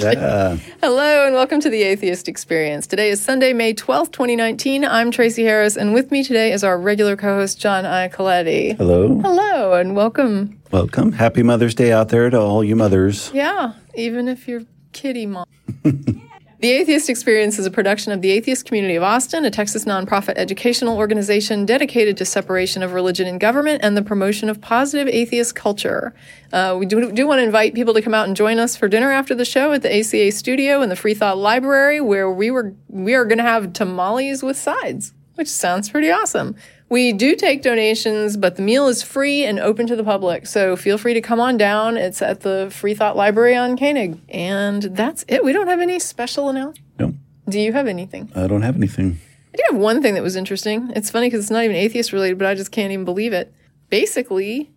group out there today. Yeah. Hello and welcome to the Atheist Experience. Today is Sunday, May 12th, 2019. I'm Tracie Harris, and with me today is our regular co host, John Iacoletti. Hello. Hello and welcome. Welcome. Happy Mother's Day out there to all you mothers. Yeah, even if you're kitty mom. The Atheist Experience is a production of the Atheist Community of Austin, a Texas nonprofit educational organization dedicated to separation of religion and government and the promotion of positive atheist culture. Uh, we do, do want to invite people to come out and join us for dinner after the show at the ACA studio in the Free Thought Library, where we were we are going to have tamales with sides, which sounds pretty awesome. We do take donations, but the meal is free and open to the public. So feel free to come on down. It's at the Free Thought Library on Koenig. And that's it. We don't have any special announcements. No, Do you have anything? I don't have anything. I do have one thing that was interesting. It's funny because it's not even atheist related, but I just can't even believe it. Basically,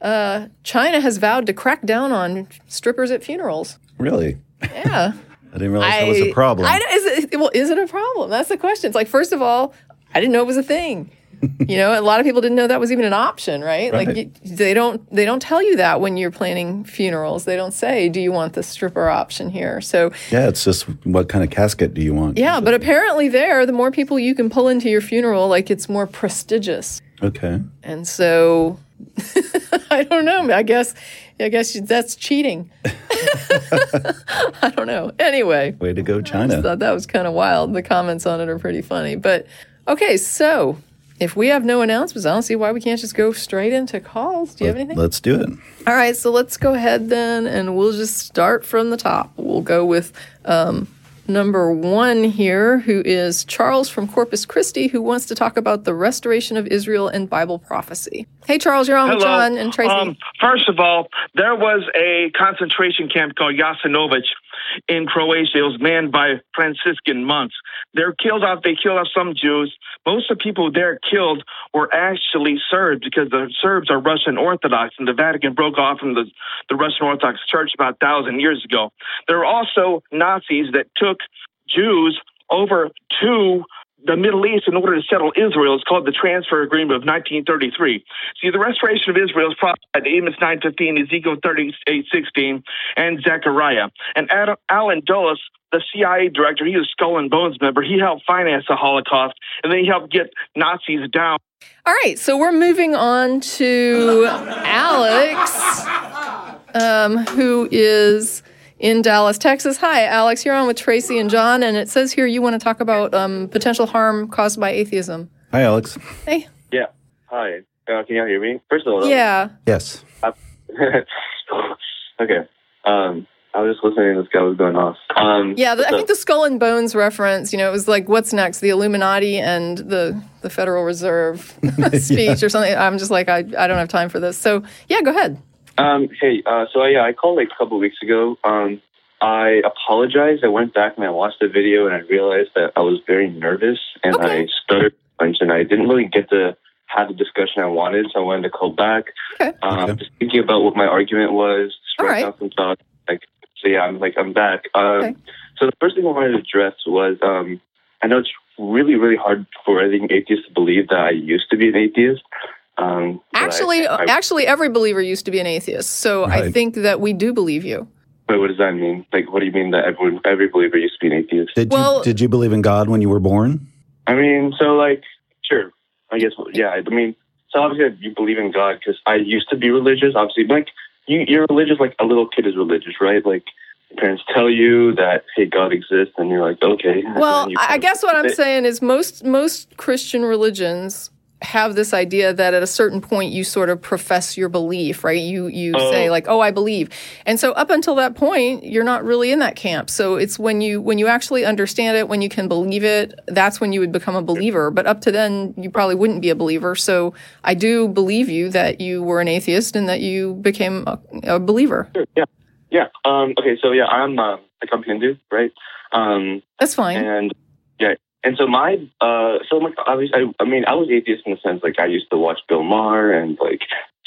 uh, China has vowed to crack down on strippers at funerals. Really? Yeah. I didn't realize that was a problem. I, is it, well, is it a problem? That's the question. It's like, first of all, I didn't know it was a thing. You know, a lot of people didn't know that was even an option, right? Like, Right. you, they don't they don't tell you that when you're planning funerals. They don't say, "Do you want the stripper option here?" So, yeah, it's just what kind of casket do you want? yeah, but apparently, there, the more people you can pull into your funeral, like it's more prestigious. Okay. And so, I don't know. I guess, I guess that's cheating. I don't know. Anyway, Way to go, China. I thought that was kind of wild. The comments on it are pretty funny. But okay, so if we have no announcements, I don't see why we can't just go straight into calls. Do you have anything? Let's do it. All right, so let's go ahead then, and we'll just start from the top. We'll go with um, number one here, who is Charles from Corpus Christi, who wants to talk about the restoration of Israel and Bible prophecy. Hey, Charles, you're on with John and Tracie. Um, first of all, there was a concentration camp called Jasenovac in Croatia. It was manned by Franciscan monks. They're killed off. They killed off some Jews. Most of the people there killed were actually Serbs because the Serbs are Russian Orthodox, and the Vatican broke off from the, the Russian Orthodox Church about thousand years ago. There were also Nazis that took Jews over to the Middle East in order to settle Israel. It's called the Transfer Agreement of 1933. See, the restoration of Israel is prophesied in Amos 9:15, Ezekiel 38:16, and Zechariah. And Adam, Allen Dulles, the CIA director, he was Skull and Bones member. He helped finance the Holocaust, and then he helped get Nazis down. All right, so we're moving on to Alex, um, who is in Dallas, Texas. Hi, Alex. You're on with Tracie and John, and it says here you want to talk about um, potential harm caused by atheism. Hi, Alex. Hey, Yeah. Hi. Uh, can y'all hear me? First of all, yeah. Yes. okay. Um, I was just listening. To this guy was going off. Um, Yeah, the, I think the skull and bones reference, you know, it was like, what's next? The Illuminati and the, the Federal Reserve speech or something. I'm just like, I, I don't have time for this. So, yeah, go ahead. Um, hey, uh, so yeah, I called like a couple weeks ago. Um, I apologized. I went back and I watched the video and I realized that I was very nervous and Okay. I stuttered a bunch and I didn't really get to have the discussion I wanted. So I wanted to call back. Okay. Um, Okay. Just thinking about what my argument was. just All writing right. down some thoughts. Like, so yeah, I'm like I'm back. Um, Okay. So the first thing I wanted to address was um, I know it's really really hard for I think atheists to believe that I used to be an atheist. Um, but I- Actually, I, actually, every believer used to be an atheist. So I think that we do believe you. But what does that mean? Like, what do you mean that everyone, every believer used to be an atheist? Did Well- you did you believe in God when you were born? I mean, so like, sure, I guess, yeah. I mean, so obviously you believe in God because I used to be religious. Obviously, like you, you're religious like a little kid is religious, right? Like parents tell you that hey, God exists, and you're like, okay. Well, I I kind of- guess what I'm it- saying is most most Christian religions have this idea that at a certain point you sort of profess your belief, right? You you Oh. say like, "Oh, I believe." And so up until that point, you're not really in that camp. So it's when you when you actually understand it, when you can believe it, that's when you would become a believer. But up to then, you probably wouldn't be a believer. So I do believe you that you were an atheist and that you became a, a believer. Sure, yeah. Yeah. Um, okay. So yeah, I'm uh, like I'm Hindu, right? Um, That's fine. and yeah, and so my uh, so like obviously, I, I mean, I was atheist in the sense like I used to watch Bill Maher and like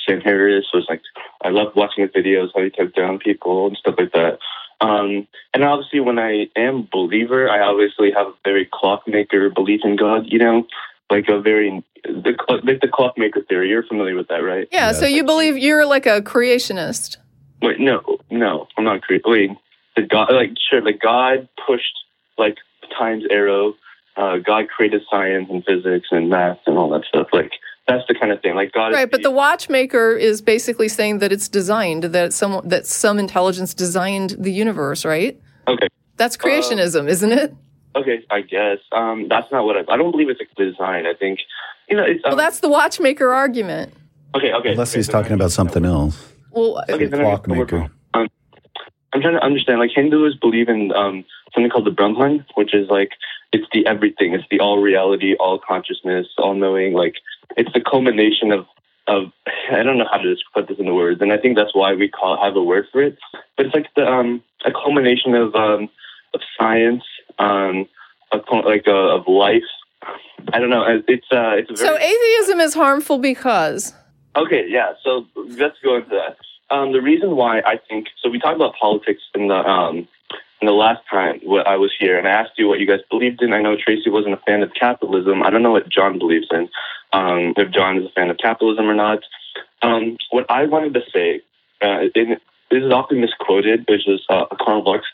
Sam Harris was like I loved watching his videos how he took down people and stuff like that. Um, and obviously, when I am believer, I obviously have a very clockmaker belief in God. You know, like a very the like the clockmaker theory. You're familiar with that, right? yeah, so you believe you're like a creationist. Wait, no, no, I'm not crazy. Wait, the God, like sure, like God pushed like time's arrow. Uh, God created science and physics and math and all that stuff. Like that's the kind of thing. Like God, is Right, but the watchmaker is basically saying that it's designed that some that some intelligence designed the universe, right? okay, That's creationism, isn't it? okay, I guess. Um, that's not what I. I don't believe it's a design. I think, you know, it's. Um, Well, that's the watchmaker argument. okay. Okay. Unless okay, he's so talking about something else. Well, Okay, then I- Clockmaker. Um, I'm trying to understand. Like Hindus believe in um, something called the Brahman, which is like it's the everything. It's the all reality, all consciousness, all knowing. Like it's the culmination of of I don't know how to just put this into words, and I think that's why we call have a word for it. But it's like the um, a culmination of um, of science, um, of, like uh, of life. I don't know. It's uh, it's very so atheism is harmful because Okay, yeah. So let's go into that. Um, the reason why I think so, we talked about politics in the um, in the last time I was here, and I asked you what you guys believed in. I know Tracie wasn't a fan of capitalism. I don't know what John believes in. Um, if John is a fan of capitalism or not. Um, what I wanted to say, uh, in, this is often misquoted. There's this uh, Karl Marx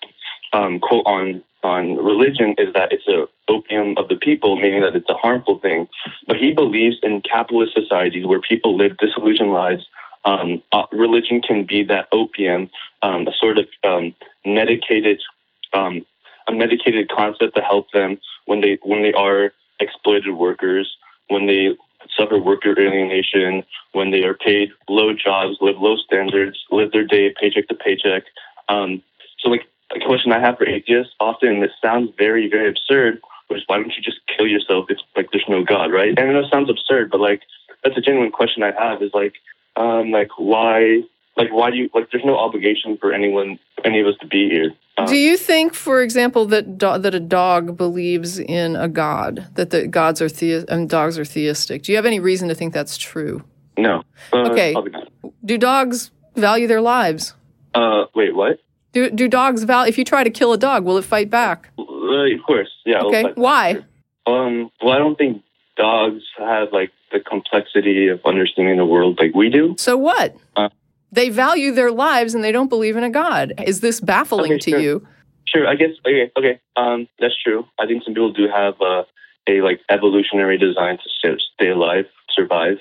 um, quote on on religion is that it's a opium of the people, meaning that it's a harmful thing. But he believes in capitalist societies where people live disillusioned lives. Um, uh, religion can be that opium, um, a sort of um, medicated, um, a medicated concept to help them when they when they are exploited workers, when they suffer worker alienation, when they are paid low jobs, live low standards, live their day paycheck to paycheck. Um, so, like a question I have for atheists, often it sounds very, very absurd. Which why don't you just kill yourself It's like there's no God, right? And I know it sounds absurd, but like that's a genuine question I have. Is like, um, like why, like why do you like? There's no obligation for anyone, any of us to be here. Um, do you think, for example, that do- that a dog believes in a god, that the gods are the- and dogs are theistic? Do you have any reason to think that's true? no. Uh, Okay. I'll be honest. Do dogs value their lives? Uh, wait, what? Do do dogs value? If you try to kill a dog, will it fight back? Uh, of course, yeah. Okay, why? Um, well, I don't think dogs have like the complexity of understanding the world like we do. So what? Uh, they value their lives and they don't believe in a god. Is this baffling Okay, to sure. you? Sure, I guess. Okay, okay. Um, that's true. I think some people do have uh, a like evolutionary design to stay, alive, survive.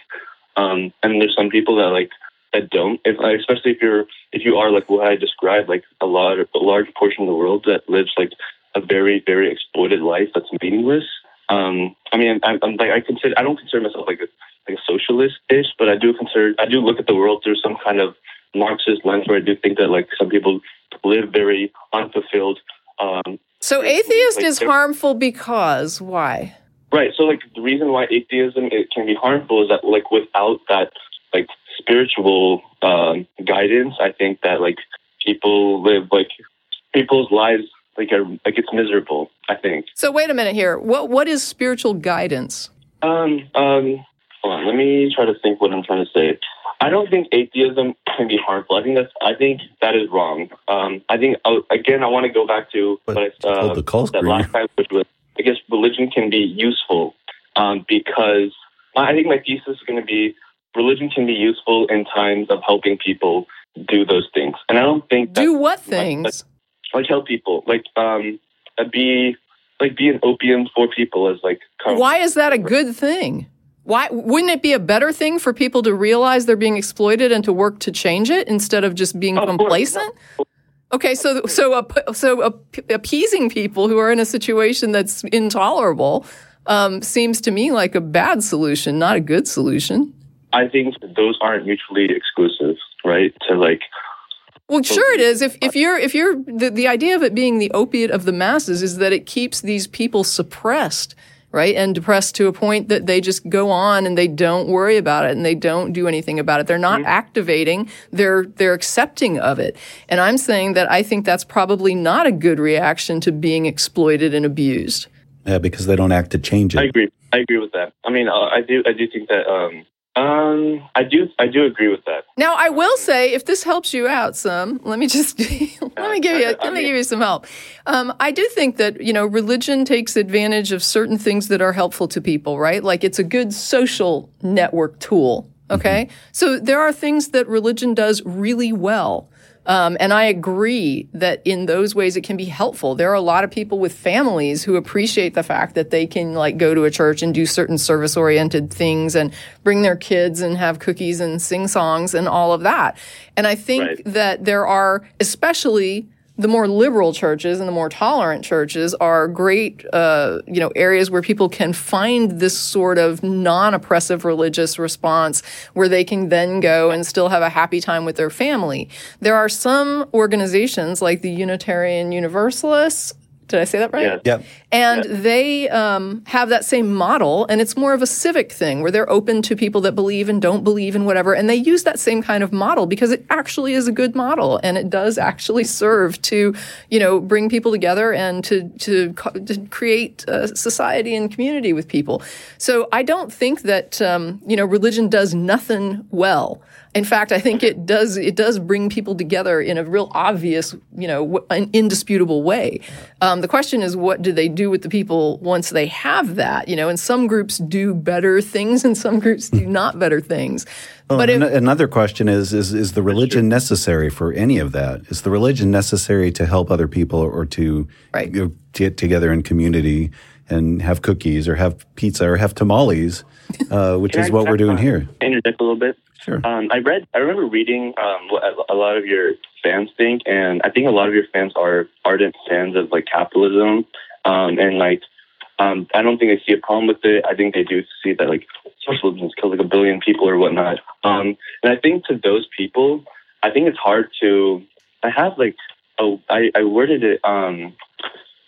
Um, and there's some people that like that don't. If especially if you're if you are like what I described, like a lot a large portion of the world that lives like a very very exploited life that's meaningless. Um, I mean, I'm, I'm like I consider I don't consider myself like a like a socialist ish, but I do consider I do look at the world through some kind of Marxist lens where I do think that like some people live very unfulfilled. Um, So atheist like is harmful because why? Right. So like the reason why atheism it can be harmful is that like without that like spiritual um, guidance, I think that like people live like people's lives like are like it's miserable. I think. So wait a minute here. What what is spiritual guidance? Um. Um. Hold on. Let me try to think what I'm trying to say. I don't think atheism can be harmful. I think that's. I think that is wrong. Um. I think uh, again. I want to go back to But what I it's uh, the call that screener. last time, which was I guess religion can be useful um, because I think my thesis is going to be religion can be useful in times of helping people do those things, and I don't think that Do what things? like help people, like um, be like be an opium for people as like Why is that a good thing? Why wouldn't it be a better thing for people to realize they're being exploited and to work to change it instead of just being complacent? Okay, so so so appeasing people who are in a situation that's intolerable um, seems to me like a bad solution, not a good solution. I think those aren't mutually exclusive, right? To like Well, sure it is. If if you're if you're the, the idea of it being the opiate of the masses is that it keeps these people suppressed, right? And depressed to a point that they just go on and they don't worry about it and they don't do anything about it. They're not activating, they're they're accepting of it. And I'm saying that I think that's probably not a good reaction to being exploited and abused. Yeah, because they don't act to change it. I agree. I agree with that. I mean, uh, I do. I do think that. Um, um, I do. I do agree with that. Now, I will say, if this helps you out some, let me just let me give you I let me give you some help. Um, I do think that you know religion takes advantage of certain things that are helpful to people, right? Like it's a good social network tool. Okay, so there are things that religion does really well. Um, and I agree that in those ways it can be helpful. There are a lot of people with families who appreciate the fact that they can like go to a church and do certain service oriented things and bring their kids and have cookies and sing songs and all of that. And I think Right. that there are, especially the more liberal churches and the more tolerant churches are great, uh, you know, areas where people can find this sort of non-oppressive religious response where they can then go and still have a happy time with their family. There are some organizations like the Unitarian Universalists. Did I say that right? Yeah. Yep. And they um, have that same model, and it's more of a civic thing where they're open to people that believe and don't believe and whatever. And they use that same kind of model because it actually is a good model, and it does actually serve to, you know, bring people together and to to, to create uh, society and community with people. So I don't think that um, you know religion does nothing well. In fact, I think it does it does bring people together in a real obvious, you know, w- an indisputable way. Um, the question is, what do they do with the people once they have that? You know, and some groups do better things, and some groups do not better things. but if, An- another question is, is is the religion necessary for any of that? Is the religion necessary to help other people or to Right. you know, get together in community and have cookies or have pizza or have tamales, uh, which Can is I- what we're doing uh, here? Interject a little bit. Sure. Um, I read. I remember reading um, what a a lot of your fans think, and I think a lot of your fans are ardent fans of like capitalism, um, and like um, I don't think they see a problem with it. I think they do see that like socialism has killed like a billion people or whatnot. Um, and I think to those people, I think it's hard to. I have like oh, I, I worded it. Um,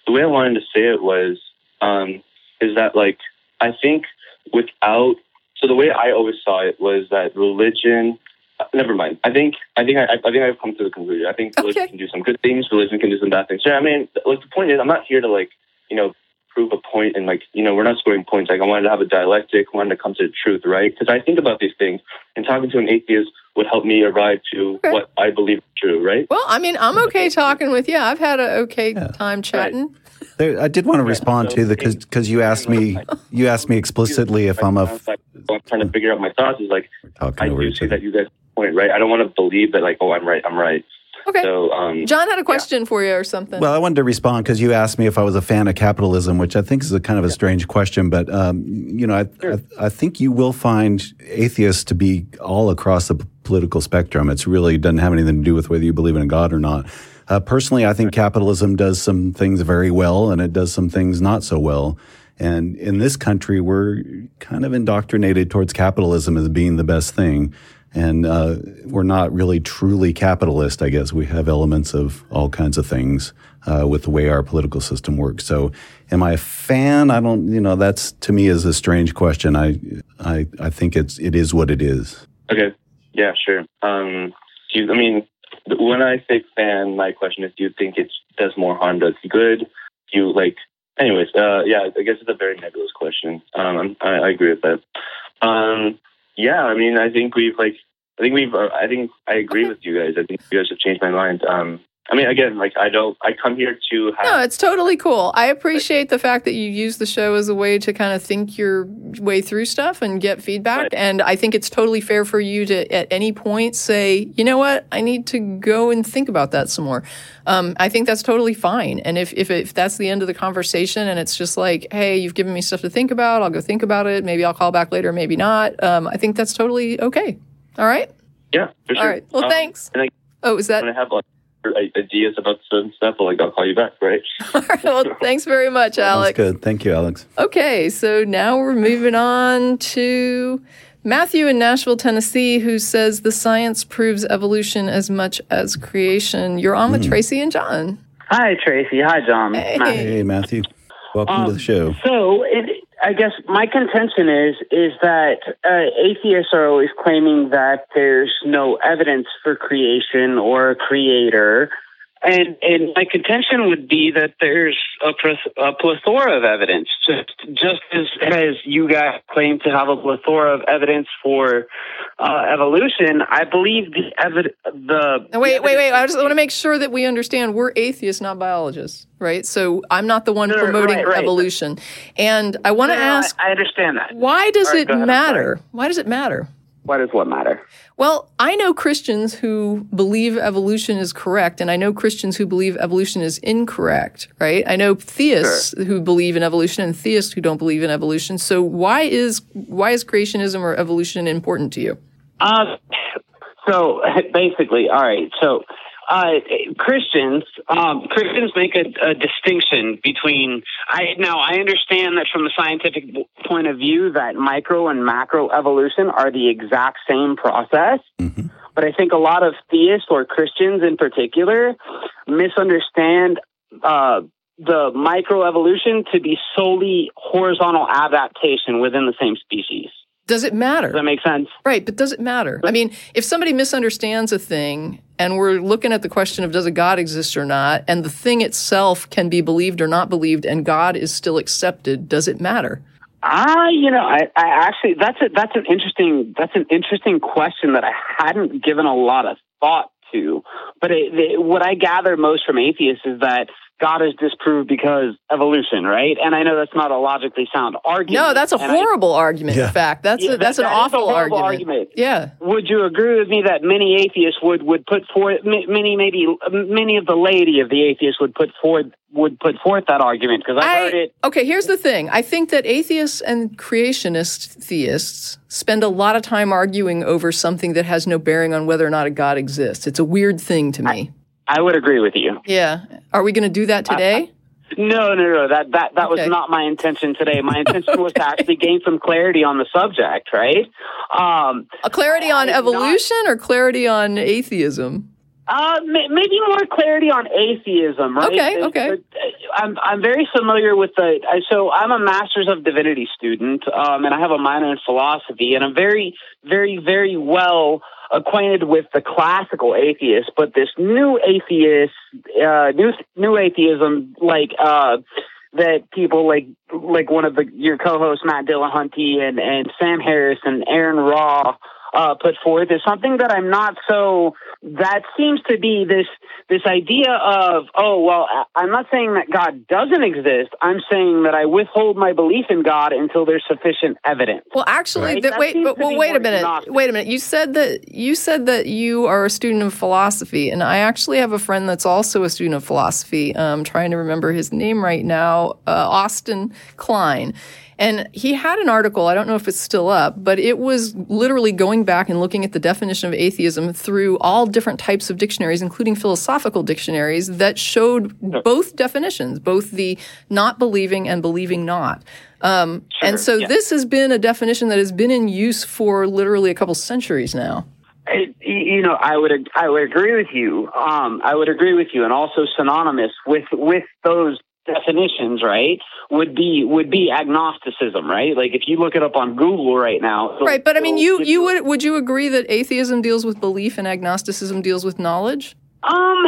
the way I wanted to say it was um, is that like I think without so the way I always saw it was that religion. uh, Never mind. I think I think I, I think I've come to the conclusion. I think religion can do some good things. Religion can do some bad things. Yeah, I mean, like the point is, I'm not here to like you know prove a point and like you know we're not scoring points. Like I wanted to have a dialectic, wanted to come to the truth, right? Because I think about these things, and talking to an atheist would help me arrive to Okay. what I believe is true, right? well, I mean, I'm okay talking with you. I've had an okay time chatting. There, I did want to respond to the because you asked me you asked me explicitly if I'm a f- Like, what I'm trying to figure out my thoughts is like I do each see that you guys point right. I don't want to believe that like oh I'm right, I'm right. Okay. So um, John had a question for you or something. Well, I wanted to respond because you asked me if I was a fan of capitalism, which I think is a kind of a strange question. But um, you know, I, I, I think you will find atheists to be all across the political spectrum. It's really doesn't have anything to do with whether you believe in a god or not. Uh, personally, I think capitalism does some things very well, and it does some things not so well. And in this country, we're kind of indoctrinated towards capitalism as being the best thing. And uh, we're not really truly capitalist, I guess. We have elements of all kinds of things uh, with the way our political system works. So, am I a fan? I don't, you know, that's to me is a strange question. I, I, I think it's it is what it is. okay, yeah, sure. Um, do you, I mean, when I say fan, my question is, do you think it does more harm than good? Do you like? Anyways, uh, yeah, I guess it's a very nebulous question. Um, I, I agree with that. Um, yeah, I mean, I think we've like, I think we've, uh, I think I agree with you guys. I think you guys have changed my mind. Um, I mean, again, like I don't, I come here to have. No, it's totally cool. I appreciate the fact that you use the show as a way to kind of think your way through stuff and get feedback. Right. And I think it's totally fair for you to, at any point, say, you know what, I need to go and think about that some more. Um, I think that's totally fine. And if, if, if that's the end of the conversation and it's just like, hey, you've given me stuff to think about, I'll go think about it. Maybe I'll call back later, maybe not. Um, I think that's totally okay. All right. yeah, for sure. All right. Well, Um, thanks. Like, Oh, is that I have like ideas about certain stuff, I'll like I'll call you back, right? all right? Well, thanks very much, That's Alex. good. Thank you, Alex. Okay, so now we're moving on to Matthew in Nashville, Tennessee, who says the science proves evolution as much as creation. You're on with Tracie and John. Hi, Tracie. Hi, John. Hey. Matt. Hey, Matthew. Welcome to Um, the show. So, it, I guess my contention is is that uh, atheists are always claiming that there's no evidence for creation or a creator, and and my contention would be that there's a, a plethora of evidence, just just as as you guys claim to have a plethora of evidence for uh, evolution. I believe the evidence. the Now, wait, wait, wait. I just want to make sure that we understand we're atheists, not biologists, right? So I'm not the one no, promoting right, right. evolution. And I want to no, ask, I, I understand that. why does right, it ahead, matter? Why does it matter? Why does what matter? Well, I know Christians who believe evolution is correct, and I know Christians who believe evolution is incorrect, right? I know theists who believe in evolution and theists who don't believe in evolution. So why is why is creationism or evolution important to you? Uh, so basically, all right. So uh, Christians, um, Christians make a, a distinction between. I now I understand that from a scientific point of view that micro and macro evolution are the exact same process. But I think a lot of theists or Christians in particular misunderstand uh, the microevolution to be solely horizontal adaptation within the same species. Does it matter? Does that make sense? Right, but does it matter? I mean, if somebody misunderstands a thing and we're looking at the question of does a God exist or not, and the thing itself can be believed or not believed, and God is still accepted, does it matter? I, you know, I, I actually that's a that's an interesting that's an interesting question that I hadn't given a lot of thought to. But it, the, what I gather most from atheists is that God is disproved because evolution, right? And I know that's not a logically sound argument. No, that's a and I- horrible argument. Yeah. In fact, that's Yeah, a, that's that- an that is a awful horrible argument. argument. Yeah. would you agree with me that many atheists would, would put forth many maybe many of the laity of the atheists would put forth would put forth that argument because I, heard it. Okay, here's the thing. I think that atheists and creationist theists spend a lot of time arguing over something that has no bearing on whether or not a God exists. It's a weird thing to me. I would agree with you. yeah. Are we going to do that today? No, no, no. That that that was not my intention today. My intention was to actually gain some clarity on the subject, right? Um, a clarity on did not- evolution or clarity on atheism? uh, maybe more clarity on atheism, right? Okay, okay. I'm I'm very familiar with the. So I'm a Master's of Divinity student, um, and I have a minor in philosophy, and I'm very, very, very well acquainted with the classical atheists. But this new atheist, uh, new new atheism, like. Uh, that people like like one of the your co-hosts Matt Dillahunty and and Sam Harris and Aron Ra uh, put forth is something that I'm not so. That seems to be this this idea of oh well I'm not saying that God doesn't exist. I'm saying that I withhold my belief in God until there's sufficient evidence. Well, actually, Right. That wait, but well, wait a minute. agnostic. Wait a minute. You said that you said that you are a student of philosophy, and I actually have a friend that's also a student of philosophy. I'm trying to remember his name right now, uh, Austin Cline. And he had an article, I don't know if it's still up, but it was literally going back and looking at the definition of atheism through all different types of dictionaries, including philosophical dictionaries, that showed both definitions, both the not believing and believing not. Um, and so yeah. this has been a definition that has been in use for literally a couple centuries now. It, you know, I would I would agree with you. Um, I would agree with you, and also synonymous with with those definitions, right? Would be would be agnosticism, right? Like if you look it up on Google right now, Right, but I mean, you you would would you agree that atheism deals with belief and agnosticism deals with knowledge? um.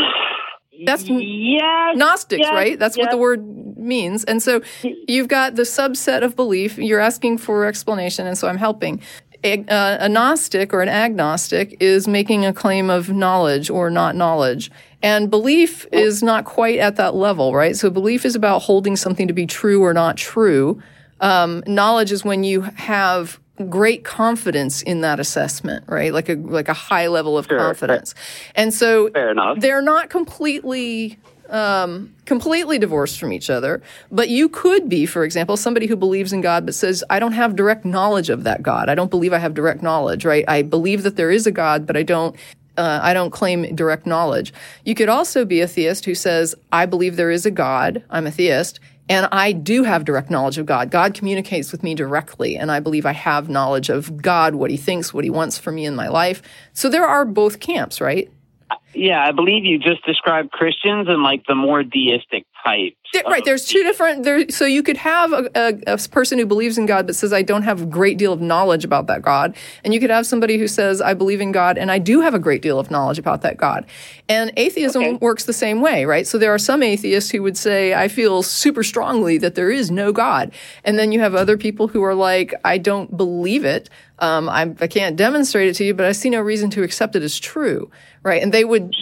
That's yes, Gnostics, yes, right? That's what the word means. And so you've got the subset of belief. You're asking for explanation, and so I'm helping. A, uh, a Gnostic or an agnostic is making a claim of knowledge or not knowledge. And belief is not quite at that level, right? So belief is about holding something to be true or not true. Um, knowledge is when you have great confidence in that assessment, right? Like a like a high level of confidence. And so Fair enough. they're not completely um, completely divorced from each other. But you could be, for example, somebody who believes in God but says, I don't have direct knowledge of that God. I don't believe I have direct knowledge, right? I believe that there is a God, but I don't. Uh, I don't claim direct knowledge. You could also be a theist who says, I believe there is a God. I'm a theist. And I do have direct knowledge of God. God communicates with me directly, and I believe I have knowledge of God, what He thinks, what He wants for me in my life. So there are both camps, right? Yeah, I believe you just described Christians and like the more deistic Right. There's two different. There, so you could have a, a, a person who believes in God but says, "I don't have a great deal of knowledge about that God," and you could have somebody who says, "I believe in God and I do have a great deal of knowledge about that God." And atheism Okay. works the same way, right? So there are some atheists who would say, "I feel super strongly that there is no God," and then you have other people who are like, "I don't believe it. Um, I, I can't demonstrate it to you, but I see no reason to accept it as true." Right? And they would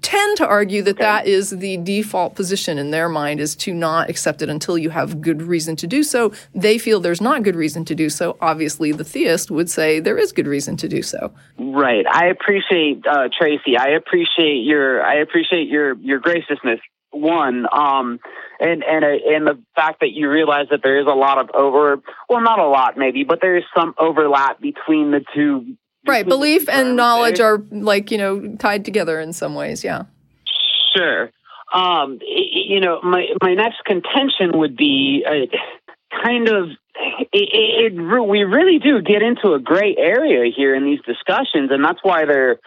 tend to argue that that is the default position in their mind is to not accept it until you have good reason to do so. They feel there's not good reason to do so. Obviously, the theist would say there is good reason to do so. Right. I appreciate uh, Tracie. I appreciate your. I appreciate your your graciousness. One, um, and and uh, and the fact that you realize that there is a lot of over. Well, not a lot, maybe, but there is some overlap between the two. Right. Belief and knowledge there. are like, you know, tied together in some ways. Yeah. Sure. Um, you know, my my next contention would be uh, kind of it, it, it. We really do get into a gray area here in these discussions, and that's why they're,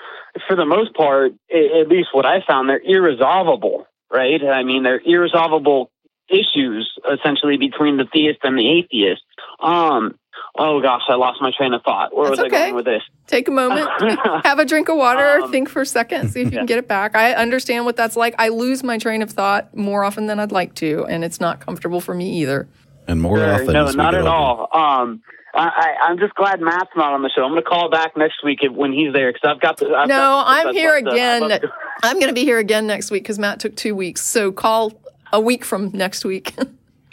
for the most part, at least what I found, they're irresolvable. Right? I mean, they're irresolvable issues essentially between the theist and the atheist. Um. Oh gosh, I lost my train of thought. Where That's was okay. I going with this? Take a moment, have a drink of water, Um, think for a second, see if you can get it back. I understand what that's like. I lose my train of thought more often than I'd like to, and it's not comfortable for me either. And more Sure. often, No, as not get at older. all. Um, I, I, I'm just glad Matt's not on the show. I'm going to call back next week if, when he's there because I've got the. I've No, got the- I'm here love to- I'd again. to- I'm going to be here again next week because Matt took two weeks. So call a week from next week.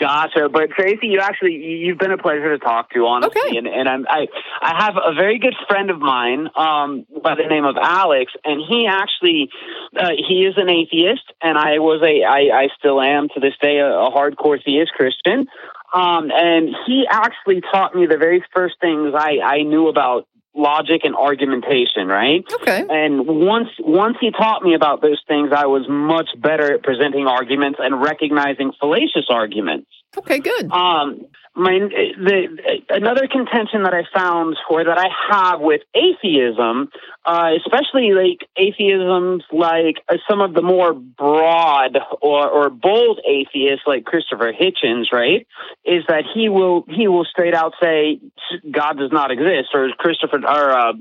Gotcha, but Tracie, you actually you- you've been a pleasure to talk to, honestly, Okay. and and I'm, I I have a very good friend of mine um, by the name of Alex, and he actually uh, he is an atheist, and I was a I, I still am to this day a, a hardcore theist Christian, um, and he actually taught me the very first things I I knew about logic and argumentation, right? okay. And once once he taught me about those things, I was much better at presenting arguments and recognizing fallacious arguments. Okay, good. Um, my the another contention that I found or that I have with atheism, uh, especially like atheisms like uh, some of the more broad or, or bold atheists like Christopher Hitchens, right, is that he will he will straight out say God does not exist, or Christopher or uh,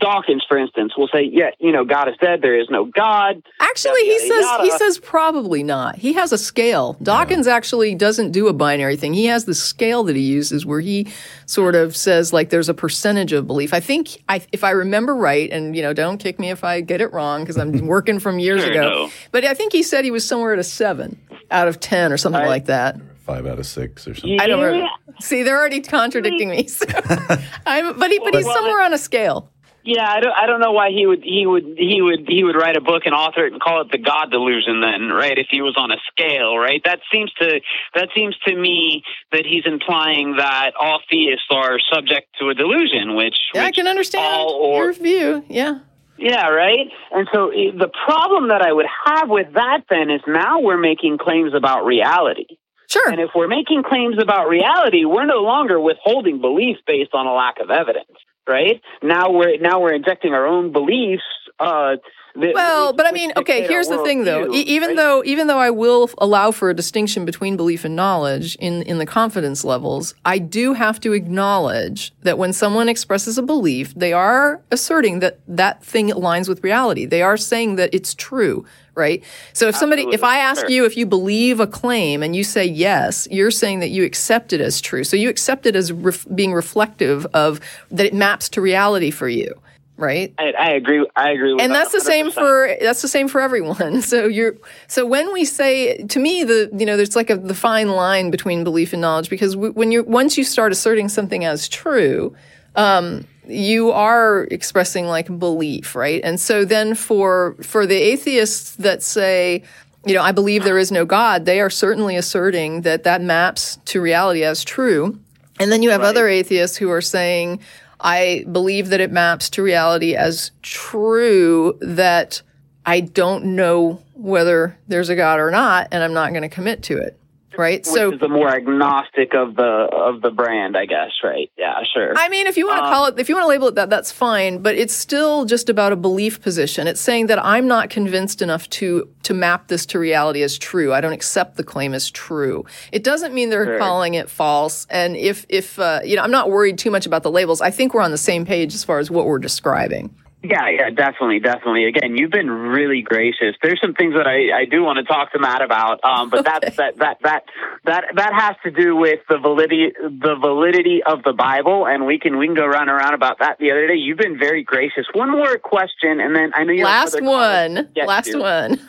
Dawkins, for instance, will say, yeah, you know, God is dead. There is no God. Actually, he yada, says yada. he says probably not. He has a scale. Dawkins actually doesn't do a binary thing. He has the scale that he uses where he sort of says like there's a percentage of belief. I think I, if I remember right, and you know, don't kick me if I get it wrong because I'm working from years Sure, ago. no. But I think he said he was somewhere at a seven out of ten or something I- like that. Five out of six or something. I don't remember. See, they're already contradicting me. So I'm, but he, but he's somewhere on a scale. Yeah, I don't, I don't know why he would he would he would he would write a book and author it and call it the God delusion then, right? If he was on a scale, right? That seems to that seems to me that he's implying that all theists are subject to a delusion, which, Yeah, I can understand or your view. Yeah. yeah, right. And so eh, the problem that I would have with that then is now we're making claims about reality. Sure. And if we're making claims about reality, we're no longer withholding belief based on a lack of evidence, right? Now we're now we're injecting our own beliefs. Uh, that- Well, but I mean, okay, here's the thing though. worldview, E- even right? though even though I will allow for a distinction between belief and knowledge in in the confidence levels, I do have to acknowledge that when someone expresses a belief, they are asserting that that thing aligns with reality. They are saying that it's true, right? So if somebody if I ask Sure. you if you believe a claim and you say yes, you're saying that you accept it as true. So you accept it as ref- being reflective of that it maps to reality for you, right? I, I agree. I agree. With and that that's the same for that's the same for everyone so you're so when we say to me the you know there's like a the fine line between belief and knowledge because w- when you're once you start asserting something as true um, you are expressing like belief right and so then for for the atheists that say you know i believe there is no god they are certainly asserting that that maps to reality as true and then you have other atheists who are saying, I believe that it maps to reality as true that I don't know whether there's a God or not, and I'm not going to commit to it. Right? Which so is the more agnostic of the of the brand, I guess, right? Yeah, sure. I mean, if you want to call it, if you want to label it that, that's fine. But it's still just about a belief position. It's saying that I'm not convinced enough to to map this to reality as true. I don't accept the claim as true. It doesn't mean they're Sure. calling it false. And if if uh, you know, I'm not worried too much about the labels. I think we're on the same page as far as what we're describing. Yeah, yeah, definitely, definitely. Again, you've been really gracious. There's some things that I, I do want to talk to Matt about, um, but that's that that that that that has to do with the validity the validity of the Bible, and we can we can go round and around about that. The other day, you've been very gracious. One more question, and then I know you Last one. Last to. one.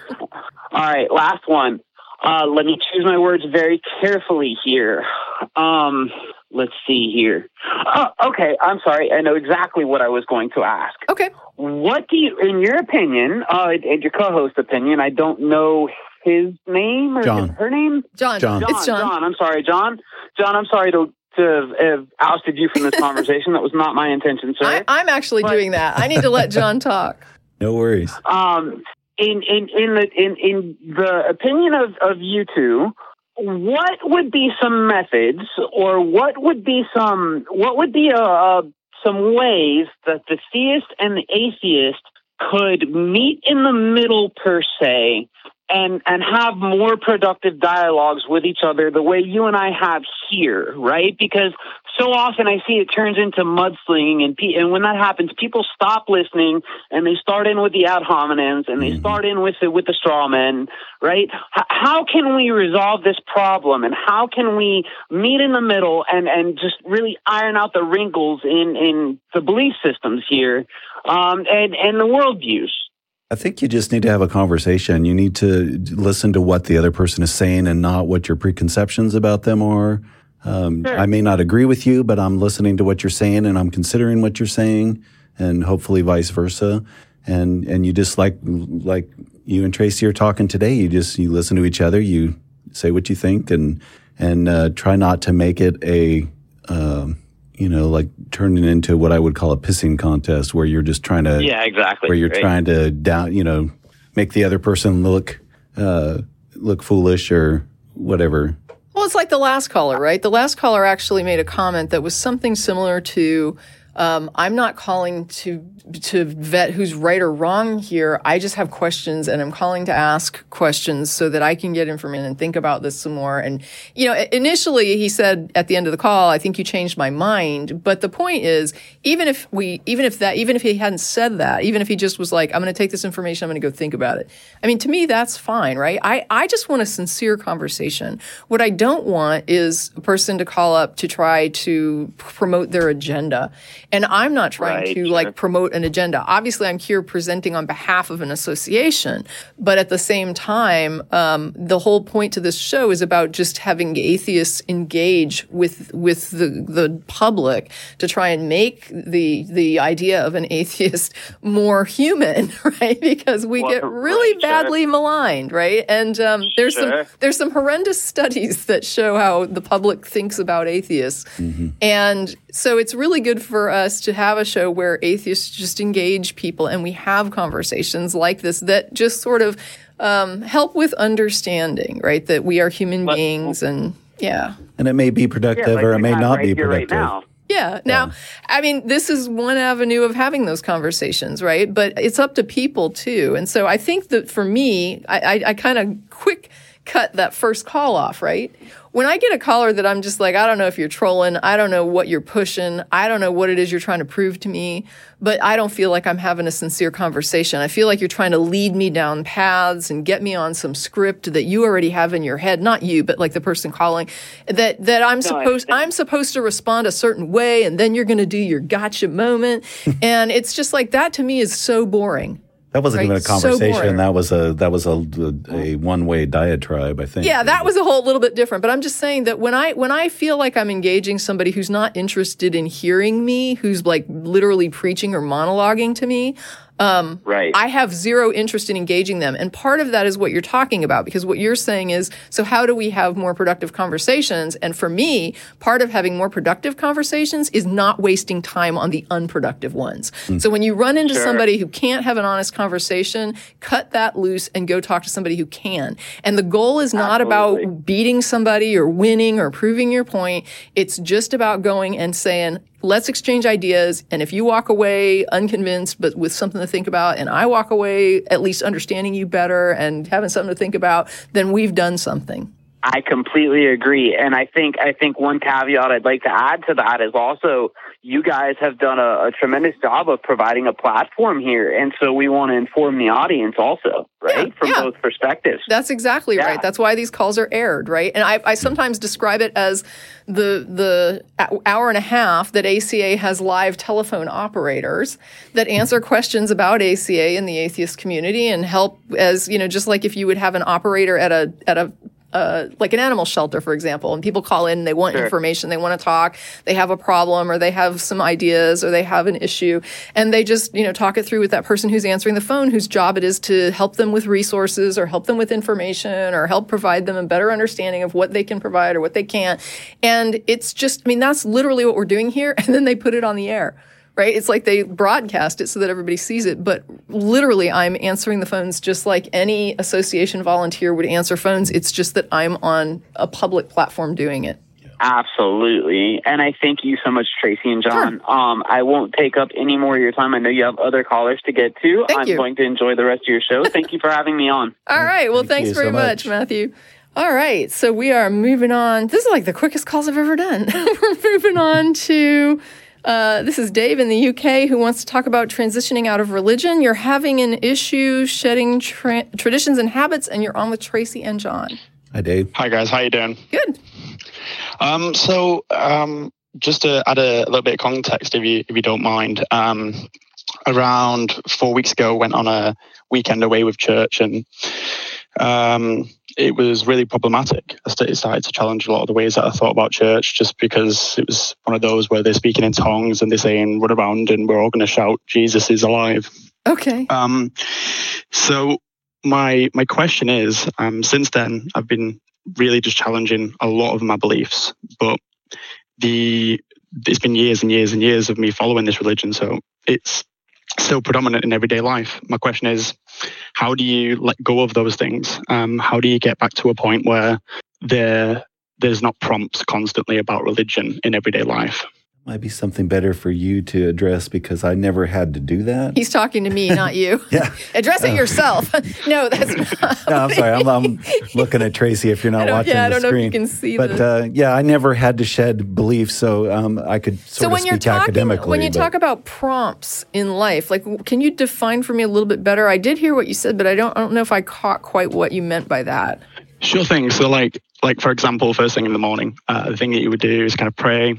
All right, last one. Uh, let me choose my words very carefully here. Um, let's see here. Oh, okay, I'm sorry. I know exactly what I was going to ask. Okay. What do you, in your opinion, uh, and your co-host opinion, I don't know his name or John. her name. John. John. It's John. I'm sorry, John. John, I'm sorry to to have ousted you from this conversation. That was not my intention, sir. I, I'm actually But- doing that. I need to let John talk. No worries. um, in in in the in in the opinion of of you two, what would be some methods, or what would be some what would be a, a some ways that the theist and the atheist could meet in the middle per se and and have more productive dialogues with each other the way you and I have here, right? Because so often I see it turns into mudslinging, and pe- and when that happens, people stop listening and they start in with the ad hominems and they Mhm. start in with the with the straw men, right? H- how can we resolve this problem, and how can we meet in the middle and and just really iron out the wrinkles in in the belief systems here, um, and and the worldviews? I think you just need to have a conversation. You need to listen to what the other person is saying and not what your preconceptions about them are. Um, Sure. I may not agree with you, but I'm listening to what you're saying and I'm considering what you're saying, and hopefully vice versa. And and you just like like you and Tracie are talking today. You just you listen to each other. You say what you think and and uh, try not to make it a um, you know like turning into what I would call a pissing contest where you're just trying to Yeah, exactly. where you're right? trying to down, you know, make the other person look uh, look foolish or whatever. Well, it's like the last caller, right? The last caller actually made a comment that was something similar to um, I'm not calling to to vet who's right or wrong here. I just have questions, and I'm calling to ask questions so that I can get information and think about this some more. And you know, initially he said at the end of the call, "I think you changed my mind." But the point is, even if we, even if that, even if he hadn't said that, even if he just was like, "I'm going to take this information, I'm going to go think about it." I mean, to me, that's fine, right? I I just want a sincere conversation. What I don't want is a person to call up to try to promote their agenda. And I'm not trying Right, to sure. like promote an agenda. Obviously, I'm here presenting on behalf of an association, but at the same time, um, the whole point to this show is about just having atheists engage with with the the public to try and make the the idea of an atheist more human, right? Because we Well, get really right, sure. badly maligned, right? And um, there's Sure. some there's some horrendous studies that show how the public thinks about atheists. And so it's really good for us to have a show where atheists just engage people and we have conversations like this that just sort of um, help with understanding, right? That we are human But- beings and yeah. And it may be productive Yeah, like or it may not right be here, right productive. now. Yeah. Now, I mean, this is one avenue of having those conversations, right? But it's up to people too. And so I think that for me, I, I, I kind of quick cut that first call off, right? When I get a caller that I'm just like, I don't know if you're trolling, I don't know what you're pushing, I don't know what it is you're trying to prove to me, but I don't feel like I'm having a sincere conversation. I feel like you're trying to lead me down paths and get me on some script that you already have in your head, not you, but like the person calling, that that I'm I supposed. I'm supposed to respond a certain way and then you're going to do your gotcha moment. and it's just like that to me is so boring. That wasn't Right, even a conversation. boring. that was a that was a, a one way diatribe. I think. Yeah, that was a whole little bit different. But I'm just saying that when I when I feel like I'm engaging somebody who's not interested in hearing me, who's like literally preaching or monologuing to me, Um, Right. I have zero interest in engaging them. And part of that is what you're talking about, because what you're saying is so, how do we have more productive conversations? And for me, part of having more productive conversations is not wasting time on the unproductive ones. So, when you run into Sure. somebody who can't have an honest conversation, cut that loose and go talk to somebody who can. And the goal is not Absolutely. about beating somebody or winning or proving your point. It's just about going and saying, let's exchange ideas. And if you walk away unconvinced, but with something to think about, and I walk away at least understanding you better and having something to think about, then we've done something. I completely agree, and I think I think one caveat I'd like to add to that is also you guys have done a, a tremendous job of providing a platform here, and so we want to inform the audience also, right, Yeah, from yeah. both perspectives. That's exactly Yeah. right. That's why these calls are aired, right? And I, I sometimes describe it as the the hour and a half that ACA has live telephone operators that answer questions about ACA in the atheist community and help as you know, just like if you would have an operator at a at a uh, like an animal shelter, for example, and people call in, they want Sure. information, they want to talk, they have a problem, or they have some ideas, or they have an issue, and they just you know talk it through with that person who's answering the phone, whose job it is to help them with resources, or help them with information, or help provide them a better understanding of what they can provide or what they can't. And it's just, I mean, that's literally what we're doing here, and then they put it on the air right? It's like they broadcast it so that everybody sees it, but literally I'm answering the phones just like any association volunteer would answer phones. It's just that I'm on a public platform doing it. Absolutely. And I thank you so much, Tracie and John. Um, I won't take up any more of your time. I know you have other callers to get to. Thank I'm you. going to enjoy the rest of your show. Thank you for having me on. All right. Well, Thank thanks very so much, much. Matthew. All right. So we are moving on. This is like the quickest calls I've ever done. We're moving on to. Uh, this is Dave in the UK who wants to talk about transitioning out of religion. You're having an issue shedding tra- traditions and habits, and you're on with Tracie and John. Hi, Dave. Hi guys, how you doing? Good. Um, so um, just to add a, little bit of context, if you if you don't mind, um, around four weeks ago, went on a weekend away with church, and um, it was really problematic. I sta- started to challenge a lot of the ways that I thought about church, just because it was one of those where they're speaking in tongues and they're saying "run around" and we're all going to shout "Jesus is alive." Okay. Um, so my my question is, um, since then I've been really just challenging a lot of my beliefs, but the it's been years and years and years of me following this religion, so it's still predominant in everyday life. My question is, how do you let go of those things? Um, how do you get back to a point where there there's not prompts constantly about religion in everyday life? Might be something better for you to address because I never had to do that. He's talking to me, not you. Yeah. Address it yourself. no, that's not. No, I'm sorry. I'm, I'm looking at Tracie if you're not I don't- watching yeah, I don't know if you can see but uh, yeah, I never had to shed beliefs, so um, I could sort so of when speak you're talking, academically. when you but- talk about prompts in life, like, can you define for me a little bit better? I did hear what you said, but I don't, I don't know if I caught quite what you meant by that. Sure thing. So, like, like for example, first thing in the morning, uh, the thing that you would do is kind of pray.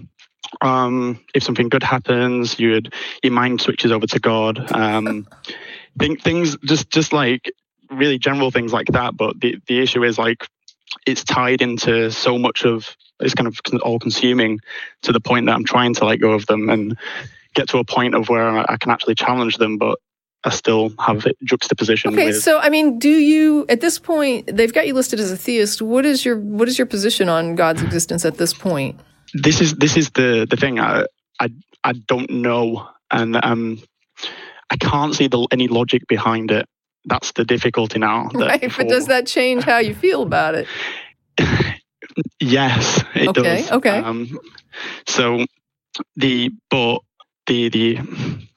Um, if something good happens, you would your mind switches over to God. Um, think things just just like really general things like that. But the the issue is like it's tied into so much of it's kind of all consuming to the point that I'm trying to let go of them and get to a point of where I can actually challenge them, but I still have it juxtaposition Okay, with. so I mean, do you at this point they've got you listed as a theist? What is your what is your position on God's existence at this point? This is this is the the thing I I I don't know and um I can't see the any logic behind it. That's the difficulty now. that Right, but does that change how you feel about it? Yes, it Okay, does. okay. Um, so the but the the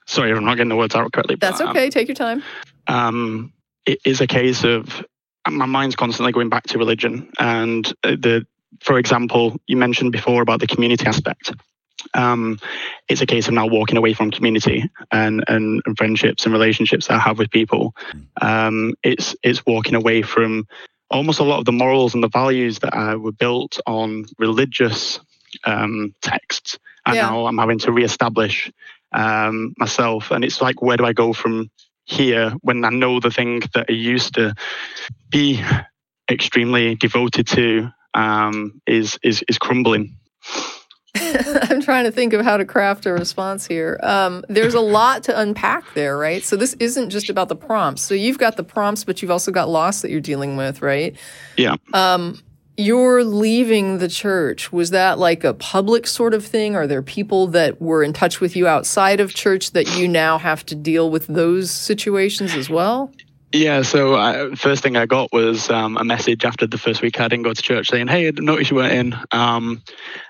sorry, I'm not getting the words out correctly. but, That's um, okay. Take your time. um, it is a case of my mind's constantly going back to religion and uh, the for example you mentioned before about the community aspect um, it's a case of now walking away from community and, and, and friendships and relationships that I have with people. Um, it's it's walking away from almost a lot of the morals and the values that uh, were built on religious um, texts, and Yeah. now I'm having to reestablish um, myself. And it's like, where do I go from here when I know the thing that I used to be extremely devoted to um, is is is crumbling. I'm trying to think of how to craft a response here. Um, there's a lot to unpack there, right? So this isn't just about the prompts. So you've got the prompts, but you've also got loss that you're dealing with, right? Yeah. Um, You're leaving the church. Was that like a public sort of thing? Are there people that were in touch with you outside of church that you now have to deal with those situations as well? Yeah, so uh, first thing I got was um, a message after the first week I didn't go to church saying, "Hey, I noticed you weren't in," um,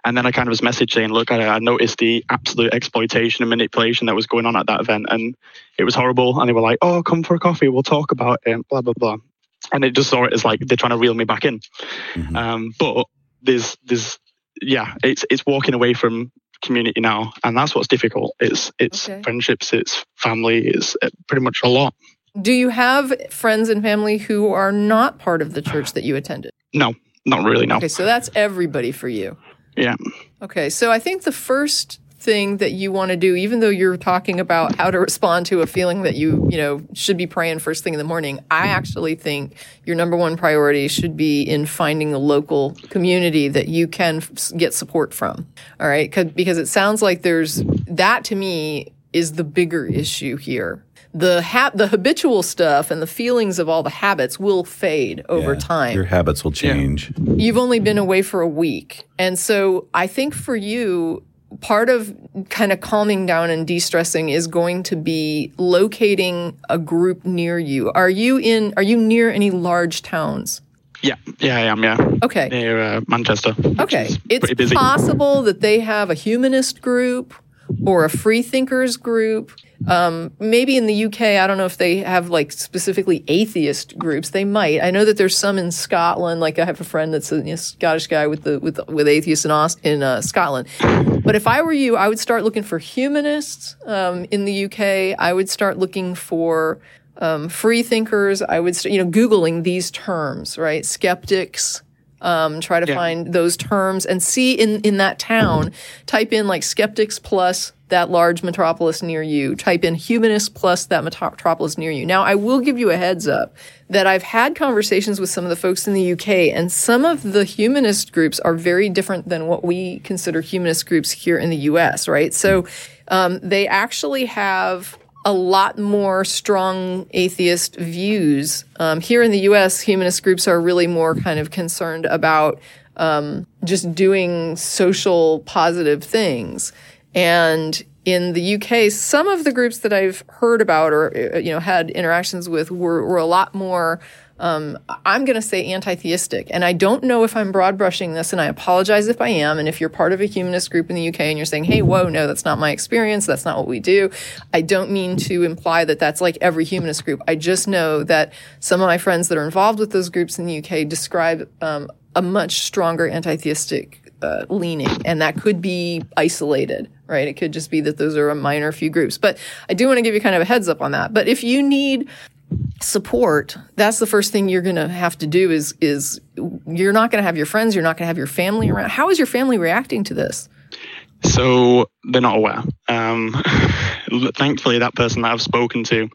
and then I kind of was message saying, "Look, I, I noticed the absolute exploitation and manipulation that was going on at that event, and it was horrible." And they were like, "Oh, come for a coffee, we'll talk about it," blah blah blah. And they just saw it as like they're trying to reel me back in. Um, but there's there's yeah, it's it's walking away from community now, and that's what's difficult. It's it's Okay. friendships, it's family, it's uh, pretty much a lot. Do you have friends and family who are not part of the church that you attended? No, not really. No. Okay, so that's everybody for you. Yeah. Okay, so I think the first thing that you want to do, even though you're talking about how to respond to a feeling that you, you know, should be praying first thing in the morning, I actually think your number one priority should be in finding a local community that you can f- get support from. All right, 'Cause- because it sounds like there's that to me is the bigger issue here. The ha- the habitual stuff and the feelings of all the habits will fade over Yeah, time Your habits will change. you've only been away for a week. And so I think for you, part of kind of calming down and de-stressing is going to be locating a group near you. Are you in are you near any large towns? Yeah. Yeah, I am. Yeah. Okay. Near uh, Manchester. Okay. It's busy. possible that they have a humanist group or a free thinkers group. Um, maybe in the UK, I don't know if they have like specifically atheist groups. They might. I know that there's some in Scotland. Like I have a friend that's a you know, Scottish guy with the with with atheists in Aus- in uh, Scotland. But if I were you, I would start looking for humanists um, in the UK. I would start looking for um, free thinkers. I would, st- you know, googling these terms, right? Skeptics um, try to Yeah. find those terms and see in, in that town, type in like skeptics plus that large metropolis near you, type in humanist plus that metropolis near you. Now, I will give you a heads up that I've had conversations with some of the folks in the UK, and some of the humanist groups are very different than what we consider humanist groups here in the US, right? So um, they actually have a lot more strong atheist views. Um, here in the US, humanist groups are really more kind of concerned about um, just doing social positive things. And in the UK, some of the groups that I've heard about or uh, you know had interactions with were, were a lot more. Um, I'm going to say anti-theistic, and I don't know if I'm broad brushing this, and I apologize if I am. And if you're part of a humanist group in the UK and you're saying, "Hey, whoa, no, that's not my experience. That's not what we do," I don't mean to imply that that's like every humanist group. I just know that some of my friends that are involved with those groups in the UK describe um, a much stronger anti-theistic uh, leaning, and that could be isolated, right? It could just be that those are a minor few groups. But I do want to give you kind of a heads up on that. But if you need support, that's the first thing you're going to have to do is is you're not going to have your friends, you're not going to have your family around. How is your family reacting to this? So they're not aware. Um, thankfully, that person that I've spoken to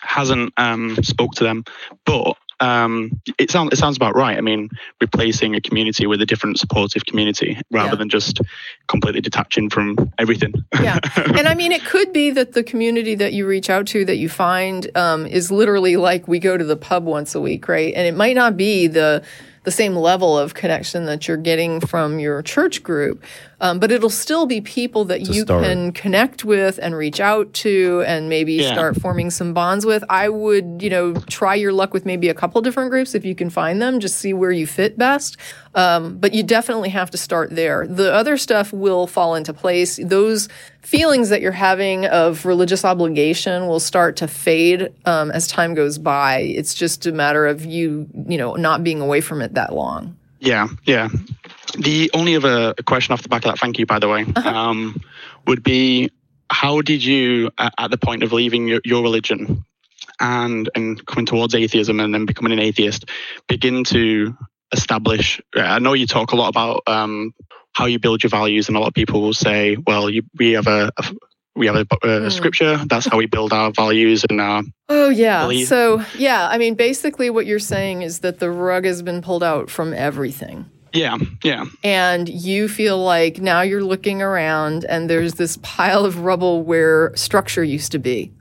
hasn't um, spoke to them, but um, it sounds it sounds about right. I mean, replacing a community with a different supportive community rather Yeah. than just completely detaching from everything. Yeah. and I mean, it could be that the community that you reach out to that you find um, is literally like we go to the pub once a week, right? And it might not be the the same level of connection that you're getting from your church group, um, but it'll still be people that you start. can connect with and reach out to and maybe Yeah. start forming some bonds with. I would, you know, try your luck with maybe a couple different groups if you can find them, just see where you fit best. Um, but you definitely have to start there. The other stuff will fall into place. Those feelings that you're having of religious obligation will start to fade um, as time goes by. It's just a matter of you, you know, not being away from it that long. Yeah, yeah. The only other question off the back of that, thank you, by the way, um, would be how did you, at, at the point of leaving your, your religion and and coming towards atheism and then becoming an atheist, begin to establish? I know you talk a lot about um, how you build your values, and a lot of people will say, "Well, you, we have a." a we have a, a scripture. That's how we build our values and our Oh yeah. So yeah, I mean, basically, what you're saying is that the rug has been pulled out from everything. Yeah, yeah, and you feel like now you're looking around and there's this pile of rubble where structure used to be.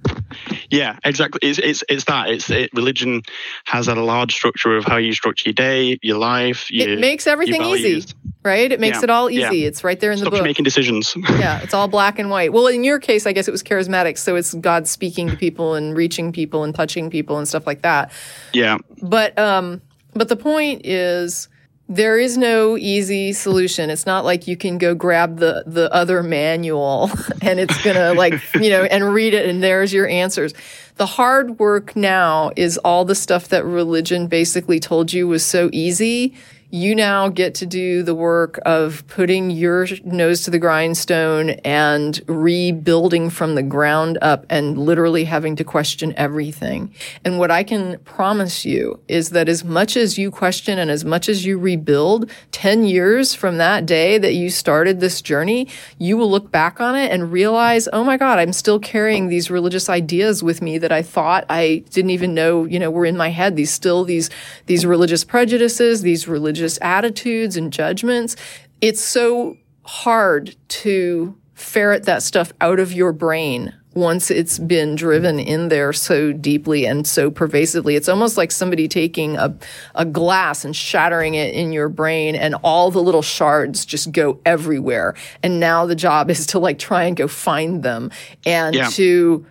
yeah. Exactly. It's it's it's that. It's it, religion has a large structure of how you structure your day, your life. Your, it makes everything easy, right? It makes Yeah, it all yeah. easy. It's right there in the Stops book. making decisions. yeah, it's all black and white. Well, in your case, I guess it was charismatic, so it's God speaking to people and reaching people and touching people and stuff like that. yeah, But um, but the point is, there is no easy solution. It's not like you can go grab the the other manual and it's gonna like you know and read it and there's your answers. The hard work now is all the stuff that religion basically told you was so easy. You now get to do the work of putting your nose to the grindstone and rebuilding from the ground up and literally having to question everything. And what I can promise you is that as much as you question and as much as you rebuild, 10 years from that day that you started this journey, you will look back on it and realize, oh my God, I'm still carrying these religious ideas with me that I thought I didn't even know, you know, were in my head. These still these, these religious prejudices, these religious attitudes and judgments. It's so hard to ferret that stuff out of your brain once it's been driven in there so deeply and so pervasively. It's almost like somebody taking a, a glass and shattering it in your brain and all the little shards just go everywhere. And now the job is to like try and go find them and Yeah. to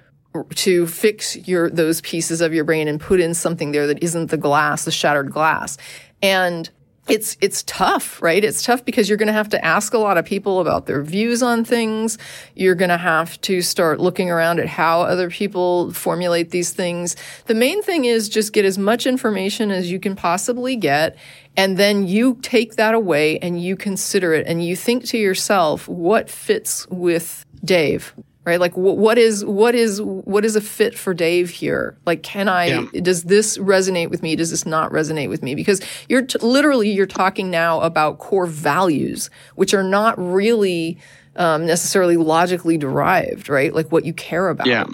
to fix your those pieces of your brain and put in something there that isn't the glass, the shattered glass. And it's it's tough, right? It's tough because you're going to have to ask a lot of people about their views on things. You're going to have to start looking around at how other people formulate these things. The main thing is just get as much information as you can possibly get and then you take that away and you consider it and you think to yourself what fits with Dave right? Like wh- what is what is what is a fit for dave here? Like can i Yeah. does this resonate with me? Does this not resonate with me? Because you're t- literally you're talking now about core values which are not really um, necessarily logically derived right? Like what you care about. Yeah,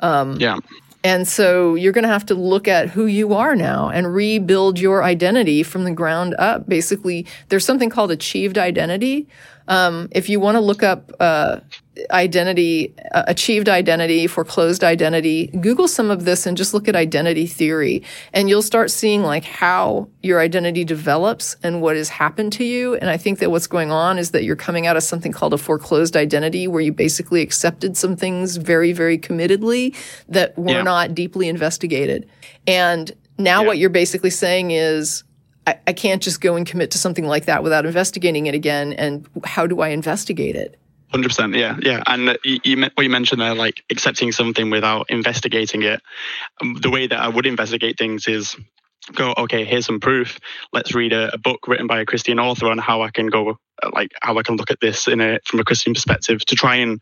Um, yeah, and so you're going to have to look at who you are now and rebuild your identity from the ground up. Basically, there's something called achieved identity. Um, if you want to look up uh, identity, uh, achieved identity, foreclosed identity, Google some of this and just look at identity theory, and you'll start seeing like how your identity develops and what has happened to you. And I think that what's going on is that you're coming out of something called a foreclosed identity, where you basically accepted some things very, very committedly that were Yeah. not deeply investigated. And now what you're basically saying is, I, I can't just go and commit to something like that without investigating it again. And how do I investigate it? hundred percent. Yeah, yeah. And you, you, what you mentioned there, like accepting something without investigating it. Um, the way that I would investigate things is go, okay, here's some proof. Let's read a, a book written by a Christian author on how I can go, uh, like how I can look at this in a from a Christian perspective to try and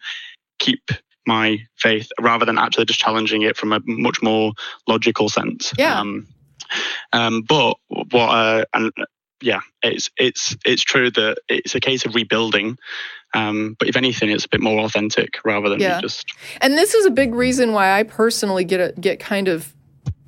keep my faith rather than actually just challenging it from a much more logical sense. Yeah. Um, um, but what uh, and yeah, it's it's it's true that it's a case of rebuilding. Um, but if anything, it's a bit more authentic rather than Yeah. just And this is a big reason why I personally get a, get kind of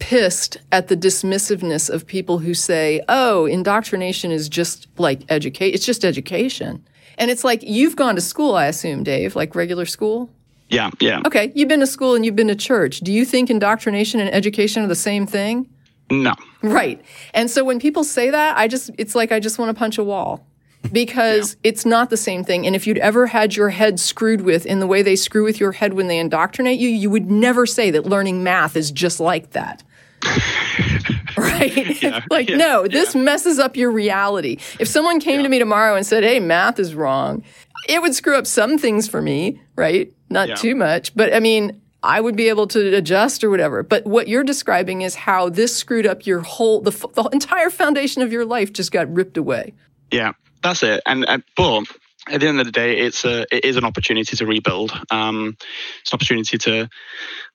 pissed at the dismissiveness of people who say, "Oh, indoctrination is just like educate. It's just education." And it's like you've gone to school, I assume, Dave, like regular school. yeah, yeah. Okay, you've been to school and you've been to church. Do you think indoctrination and education are the same thing? No, Right. And so when people say that, I just, it's like I just want to punch a wall because it's not the same thing. And if you'd ever had your head screwed with in the way they screw with your head when they indoctrinate you, you would never say that learning math is just like that. right? Yeah, like, yeah, no, this messes up your reality. If someone came to me tomorrow and said, hey, math is wrong, it would screw up some things for me, right? Not Yeah. too much. But I mean, I would be able to adjust or whatever. But what you're describing is how this screwed up your whole, the, the entire foundation of your life just got ripped away. Yeah, that's it. And but at the end of the day, it's a it is an opportunity to rebuild. Um, it's an opportunity to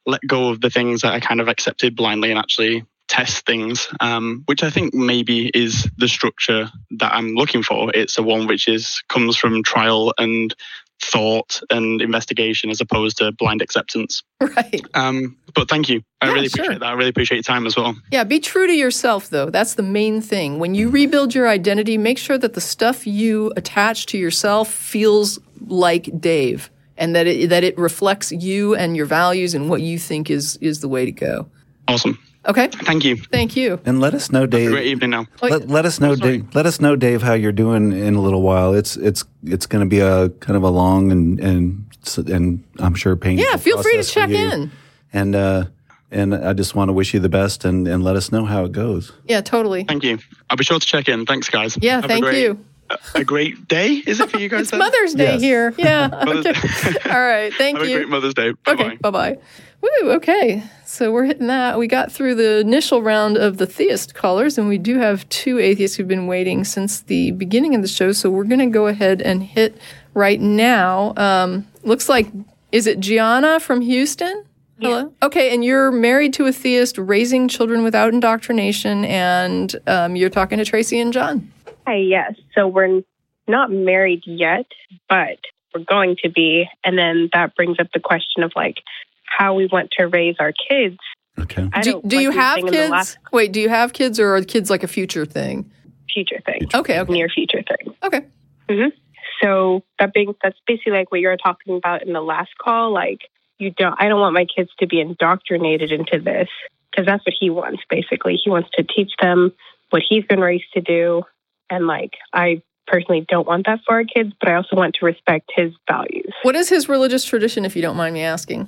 let go of the things that I kind of accepted blindly and actually test things, um, which I think maybe is the structure that I'm looking for. It's a one which is comes from trial and thought and investigation as opposed to blind acceptance. Right. Um, but thank you. I Yeah, really sure. appreciate that. I really appreciate your time as well. Yeah, be true to yourself, though. That's the main thing. When you rebuild your identity, make sure that the stuff you attach to yourself feels like Dave, and that it that it reflects you and your values and what you think is is the way to go. Awesome. Okay, Thank you. thank you. And let us know, Dave. Great evening now. Let, let us know, sorry. Dave. Let us know, Dave, how you're doing in a little while. It's it's it's going to be a kind of a long and and and I'm sure painful. Yeah, feel free to check in. And uh, and I just want to wish you the best and and let us know how it goes. Yeah, totally. Thank you. I'll be sure to check in. Thanks, guys. Yeah, Have a thank great- you. A great day, is it for you guys? It's then? Mother's Day Yes. here. Yeah. Okay. All right. Thank you. Have a you. great Mother's Day. Bye Okay, bye bye. Woo, okay. So we're hitting that. We got through the initial round of the theist callers, and we do have two atheists who've been waiting since the beginning of the show. So we're going to go ahead and hit right now. Um, looks like, is it Gianna from Houston? Hello. Okay, and you're married to a theist, raising children without indoctrination, and um, you're talking to Tracie and John. Hi, yes. So we're not married yet, but we're going to be. And then that brings up the question of like how we want to raise our kids. Okay. Do, don't like you have saying in the kids? last Wait, do you have kids, or are kids like a future thing? future thing, Okay, okay, near future thing. okay. Mm-hmm. So that being that's basically like what you were talking about in the last call. Like you don't, I don't want my kids to be indoctrinated into this because that's what he wants. Basically, he wants to teach them what he's been raised to do, and like I personally don't want that for our kids, but I also want to respect his values. What is his religious tradition, if you don't mind me asking?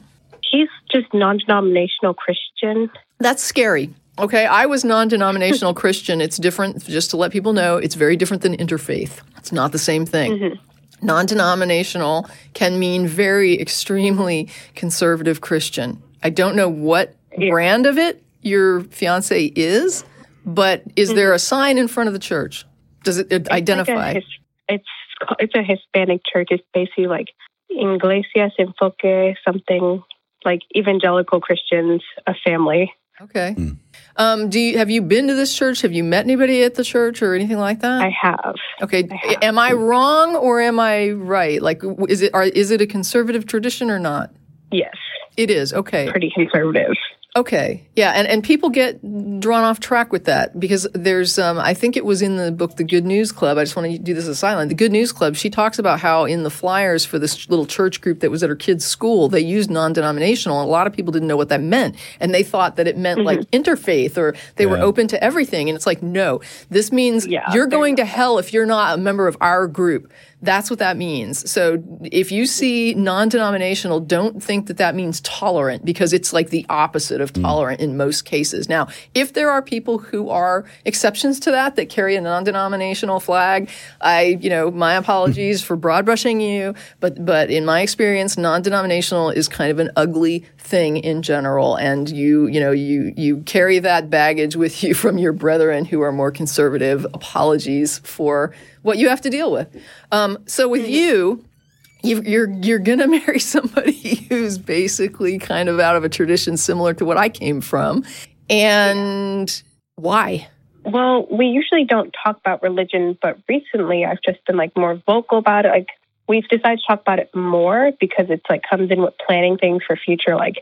He's just non-denominational Christian. That's scary. Okay, I was non denominational Christian. It's different, just to let people know, it's very different than interfaith. It's not the same thing. Mm-hmm. Non denominational can mean very extremely conservative Christian. I don't know what brand of it your fiance is, but is there mm-hmm. a sign in front of the church? Does it, it identify? Like a it's it's a Hispanic church. It's basically like Iglesias Enfoque, something like evangelical Christians, a family. Okay. Um, do you have you been to this church? Have you met anybody at the church or anything like that? I have. Okay, I have. am I wrong or am I right? Like, is it are, is it a conservative tradition or not? Yes, It is. Okay. pretty conservative. Okay. Yeah, and and people get drawn off track with that because there's um I think it was in the book The Good News Club. I just want to do this as a silent. The Good News Club, she talks about how in the flyers for this little church group that was at her kid's school, they used non-denominational and a lot of people didn't know what that meant and they thought that it meant like interfaith or they were open to everything and it's like no. This means Yeah, you're they're going to hell if you're not a member of our group. That's what that means. So if you see non-denominational, don't think that that means tolerant because it's like the opposite of tolerant in most cases. Now, if there are people who are exceptions to that that carry a non-denominational flag, I, you know, my apologies for broad brushing you, but but in my experience, non-denominational is kind of an ugly thing in general and you, you know, you you carry that baggage with you from your brethren who are more conservative. Apologies for what you have to deal with. Um, so with you, you, you're you're gonna marry somebody who's basically kind of out of a tradition similar to what I came from, and why? Well, we usually don't talk about religion, but recently I've just been like more vocal about it. Like we've decided to talk about it more because it's like comes in with planning things for future, like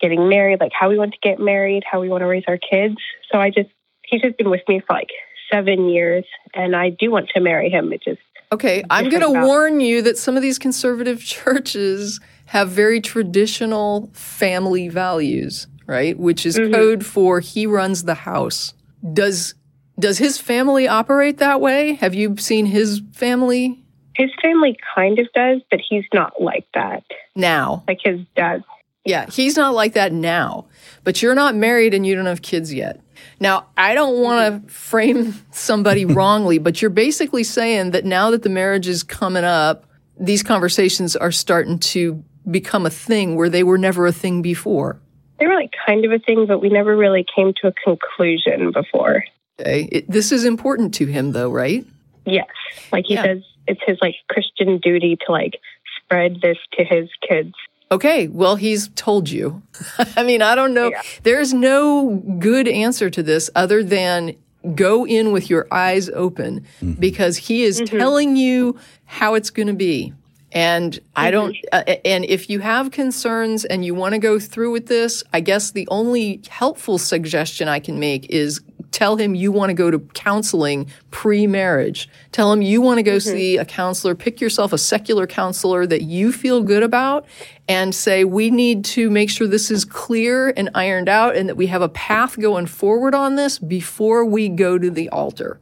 getting married, like how we want to get married, how we want to raise our kids. So I just he's just been with me for like seven years, and I do want to marry him. It just Okay, I'm going to warn you that some of these conservative churches have very traditional family values, right? Which is mm-hmm. code for he runs the house. Does does his family operate that way? Have you seen his family his family kind of does, but he's not like that. now? Like his dad. Yeah, he's not like that now. But you're not married and you don't have kids yet. Now, I don't want to frame somebody wrongly, but you're basically saying that now that the marriage is coming up, these conversations are starting to become a thing where they were never a thing before. They were like kind of a thing, but we never really came to a conclusion before. Okay? It, this is important to him, though, right? Yes. Like he Yeah. says it's his like Christian duty to like spread this to his kids. Okay, well, he's told you. I mean, I don't know. Yeah. There's no good answer to this other than go in with your eyes open mm-hmm. because he is mm-hmm. telling you how it's going to be. And I mm-hmm. don't, uh, and if you have concerns and you want to go through with this, I guess the only helpful suggestion I can make is tell him you want to go to counseling pre-marriage. Tell him you want to go see a counselor. Pick yourself a secular counselor that you feel good about and say, we need to make sure this is clear and ironed out and that we have a path going forward on this before we go to the altar.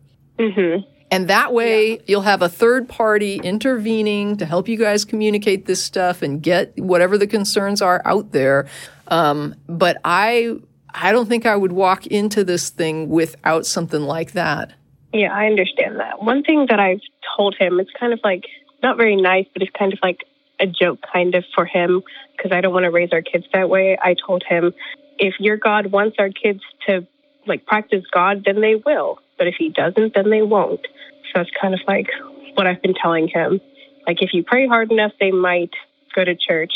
And that way you'll have a third party intervening to help you guys communicate this stuff and get whatever the concerns are out there. Um, but I, I don't think I would walk into this thing without something like that. Yeah, I understand that. One thing that I've told him, it's kind of like not very nice, but it's kind of like a joke kind of for him because I don't want to raise our kids that way. I told him if your God wants our kids to like practice God, then they will. But if he doesn't, then they won't. So it's kind of like what I've been telling him. Like if you pray hard enough, they might go to church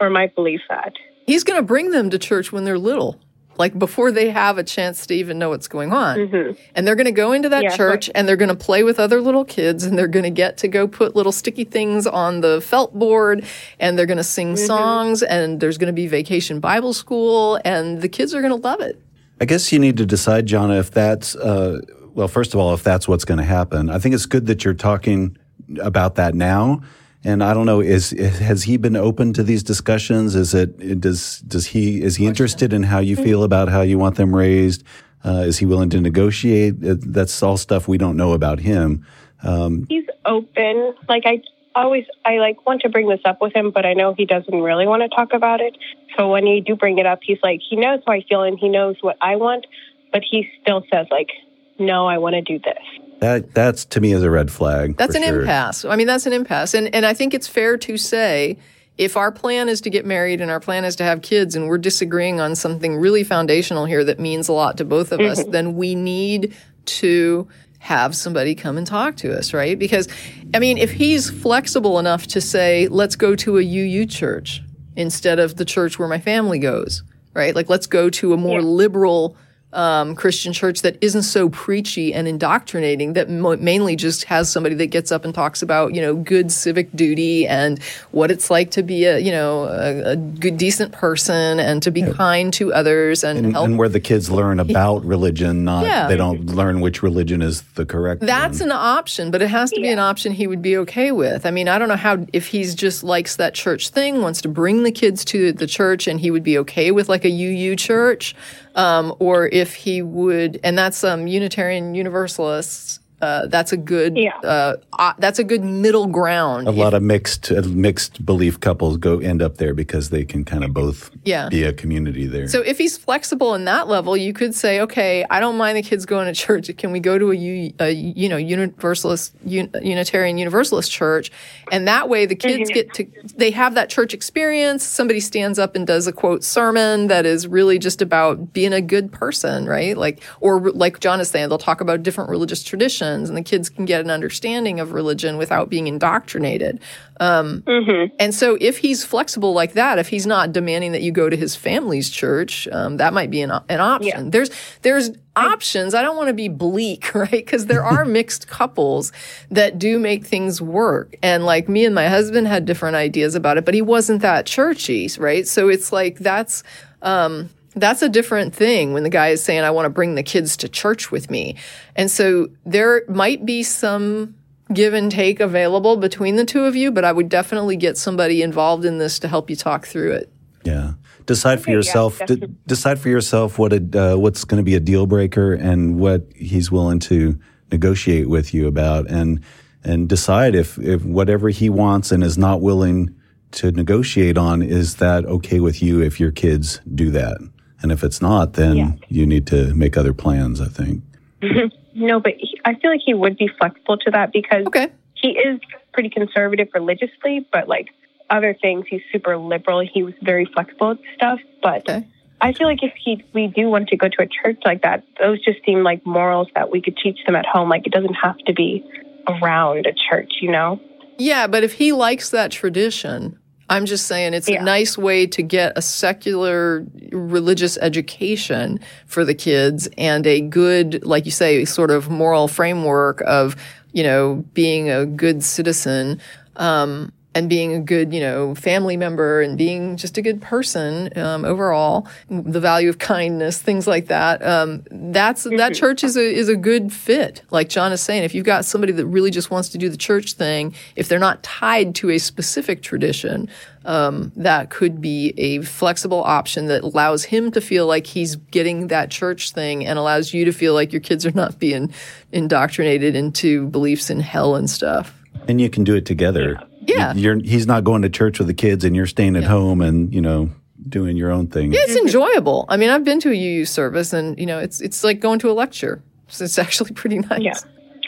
or might believe that. He's going to bring them to church when they're little. Like before they have a chance to even know what's going on. And they're going to go into that Yeah, church and they're going to play with other little kids and they're going to get to go put little sticky things on the felt board and they're going to sing songs and there's going to be vacation Bible school and the kids are going to love it. I guess you need to decide, Jonna, if that's, uh, well, first of all, if that's what's going to happen. I think it's good that you're talking about that now. And I don't know, is has he been open to these discussions? Is it does does he is he interested in how you feel about how you want them raised? Uh, is he willing to negotiate? Uh, That's all stuff we don't know about him. Um, He's open. Like I always, I like want to bring this up with him, but I know he doesn't really want to talk about it. So when you do bring it up, he's like, he knows how I feel and he knows what I want, but he still says like, no, I want to do this. That that's to me is a red flag. That's an sure. impasse. I mean, that's an impasse. And, and I think it's fair to say if our plan is to get married and our plan is to have kids and we're disagreeing on something really foundational here that means a lot to both of us, mm-hmm. then we need to have somebody come and talk to us, right? Because, I mean, if he's flexible enough to say, let's go to a UU church instead of the church where my family goes, right? Like, let's go to a more liberal um, Christian church that isn't so preachy and indoctrinating, that mo- mainly just has somebody that gets up and talks about, you know, good civic duty and what it's like to be a, you know, a, a good, decent person and to be kind to others and, And, help. and where the kids learn about religion, not Yeah. they don't learn which religion is the correct. That's one. an option, but it has to be an option he would be okay with. I mean, I don't know how if he's just likes that church thing, wants to bring the kids to the church, and he would be okay with like a UU church, um, or if he would, and that's um, Unitarian Universalists. Uh, that's a good. Yeah. Uh, uh, that's a good middle ground. a lot of mixed uh, mixed belief couples go end up there because they can kind of both Yeah. be a community there. So if he's flexible in that level, you could say, okay, I don't mind the kids going to church. Can we go to a you know Universalist Un, Unitarian Universalist church? And that way, the kids get to they have that church experience. Somebody stands up and does a quote sermon that is really just about being a good person, right? Like or like John is saying, they'll talk about different religious traditions, and the kids can get an understanding of religion without being indoctrinated. And so, if he's flexible like that, if he's not demanding that you go to his family's church, um, that might be an, an option. There's there's options. I don't want to be bleak, right? Because there are mixed couples that do make things work. And like me and my husband had different ideas about it, but he wasn't that churchy, right? So it's like that's. Um, that's a different thing when the guy is saying, I want to bring the kids to church with me. And so there might be some give and take available between the two of you, but I would definitely get somebody involved in this to help you talk through it. yeah, decide for yourself. de- definitely. decide for yourself what it, uh, what's going to be a deal breaker and what he's willing to negotiate with you about, and and decide if if whatever he wants and is not willing to negotiate on is that okay with you if your kids do that, and if it's not, then Yeah. you need to make other plans. I think. Mm-hmm. No, but he, I feel like he would be flexible to that because Okay. he is pretty conservative religiously, but like other things, he's super liberal. He was very flexible with stuff. But Okay. I feel like if he we do want to go to a church like that, those just seem like morals that we could teach them at home. Like it doesn't have to be around a church, you know? Yeah, but if he likes that tradition, I'm just saying it's Yeah. a nice way to get a secular religious education for the kids and a good, like you say, sort of moral framework of, you know, being a good citizen. Um, and being a good, you know, family member and being just a good person um, overall, the value of kindness, things like that. Um, that's that church is a is a good fit. Like John is saying, if you've got somebody that really just wants to do the church thing, if they're not tied to a specific tradition, um, that could be a flexible option that allows him to feel like he's getting that church thing and allows you to feel like your kids are not being indoctrinated into beliefs in hell and stuff. And you can do it together. Yeah. You're, he's not going to church with the kids and you're staying at home and, you know, doing your own thing. Yeah, it's enjoyable. I mean, I've been to a UU service, and you know, it's it's like going to a lecture. So it's actually pretty nice. Yeah.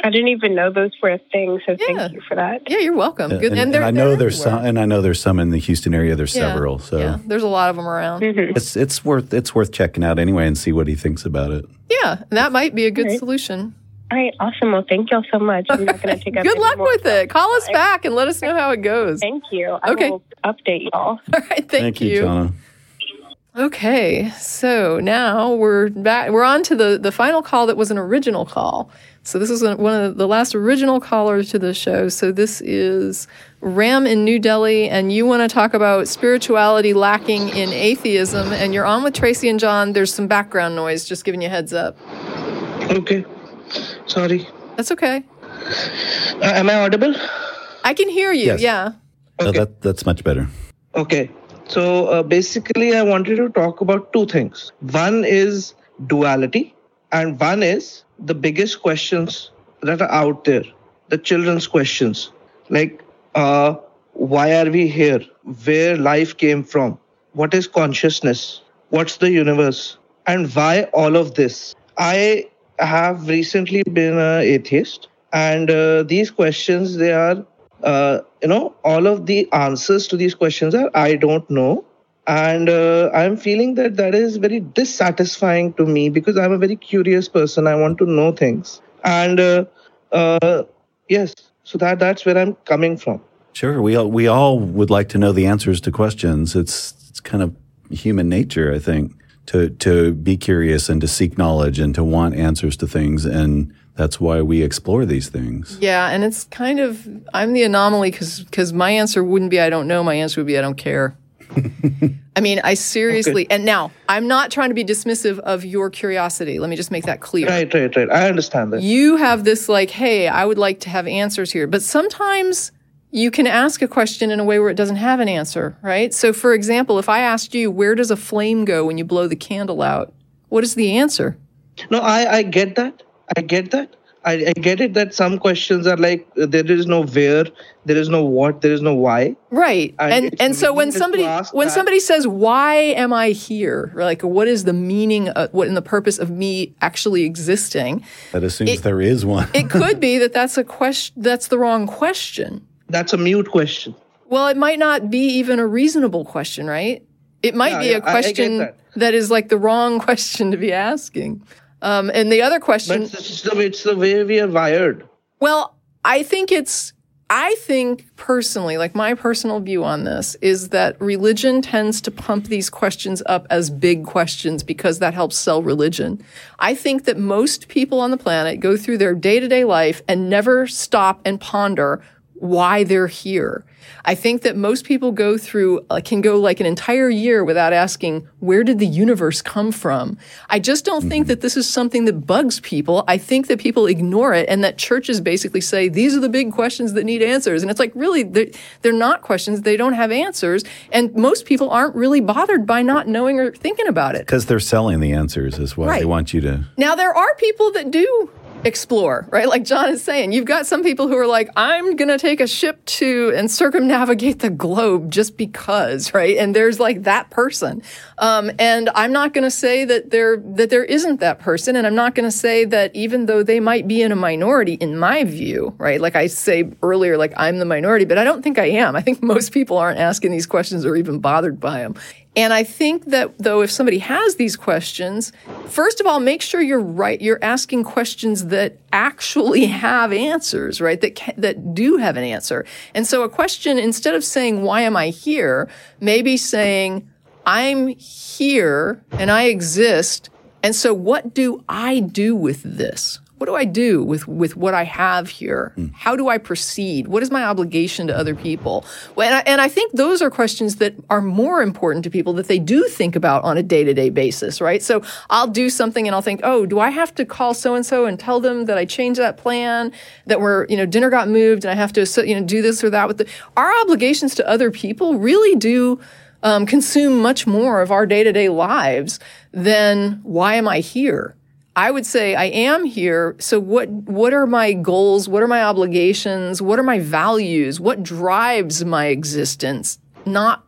I didn't even know those were a thing, so Yeah. thank you for that. Yeah, you're welcome. Good, and, and they're- I know they're there's some, and I know there's some in the Houston area. There's Yeah, several, so yeah, there's a lot of them around. Mm-hmm. it's it's worth it's worth checking out anyway and see what he thinks about it. Yeah, that might be a good Right. solution. All right, awesome. Well, thank y'all so much. I'm not going to take up Good luck with it. Call us back and let us know how it goes. Thank you. I Okay. will update y'all. All right, thank, you, Jonna. Okay, so now we're back. We're on to the the final call that was an original call. So this is one of the last original callers to the show. So this is Ram in New Delhi, and you want to talk about spirituality lacking in atheism. And you're on with Tracie and John. There's some background noise. Just giving you a heads up. Okay. Sorry. That's okay. Uh, am I audible? I can hear you. Yes. Yeah. So Okay. that that's much better. Okay. So uh, basically, I wanted to talk about two things. One is duality, and one is the biggest questions that are out there, the children's questions, like uh, why are we here? Where life came from? What is consciousness? What's the universe? And why all of this? I have recently been an atheist, and uh, these questions they are uh, you know all of the answers to these questions are i don't know. And uh, i'm feeling that that is very dissatisfying to me because i'm a very curious person. I want to know things. And uh, uh, yes so that that's where i'm coming from. Sure, we all, we all would like to know the answers to questions. It's it's kind of human nature, I think, to to be curious and to seek knowledge and to want answers to things, and that's why we explore these things. Yeah, and it's kind of I'm the anomaly because because my answer wouldn't be I don't know. My answer would be I don't care. I mean, I seriously, and now I'm not trying to be dismissive of your curiosity. Let me just make that clear. right right right i understand that You have this like, hey, I would like to have answers here, but sometimes you can ask a question in a way where it doesn't have an answer, right? So, for example, if I asked you, where does a flame go when you blow the candle out? What is the answer? No, I, I get that. I get that. I, I get it that some questions are like there is no where, there is no what, there is no why. Right. And And and so when somebody when that. somebody says why am I here? Like what is the meaning of, what in the purpose of me actually existing? That assumes It- there is one. It could be that that's a question that's the wrong question. That's a mute question. Well, it might not be even a reasonable question, right? It might Yeah, be a a I- I get question that. that is like the wrong question to be asking. Um, and the other question But it's the, it's the way we are wired. Well, I think it's, I think personally, like my personal view on this is that religion tends to pump these questions up as big questions because that helps sell religion. I think that most people on the planet go through their day to day life and never stop and ponder why they're here. I think that most people go through, uh, can go like an entire year without asking, where did the universe come from? I just don't think that this is something that bugs people. I think that people ignore it and that churches basically say, these are the big questions that need answers. And it's like, really, they're, they're not questions. They don't have answers. And most people aren't really bothered by not knowing or thinking about it. Because they're selling the answers is why they want you to. Now, there are people that do explore, right? Like John is saying, you've got some people who are like, I'm going to take a ship to and circumnavigate the globe just because, right? And there's like that person. Um, and I'm not going to say that there, that there isn't that person. And I'm not going to say that even though they might be in a minority in my view, right? Like I say earlier, like I'm the minority, but I don't think I am. I think most people aren't asking these questions or even bothered by them. And I think that though, if somebody has these questions, first of all, make sure you're right. You're asking questions that actually have answers, right? That that do have an answer. And so, a question instead of saying "Why am I here?" maybe saying "I'm here and I exist." And so, what do I do with this? What do I do with, with what I have here? Hmm. How do I proceed? What is my obligation to other people? Well, and, I, and I think those are questions that are more important to people that they do think about on a day to day basis, right? So I'll do something and I'll think, oh, do I have to call so and so and tell them that I changed that plan, that we're, you know, dinner got moved and I have to, you know, do this or that with the, our obligations to other people really do um, consume much more of our day to day lives than why am I here? I would say I am here. So what what are my goals? What are my obligations? What are my values? What drives my existence? Not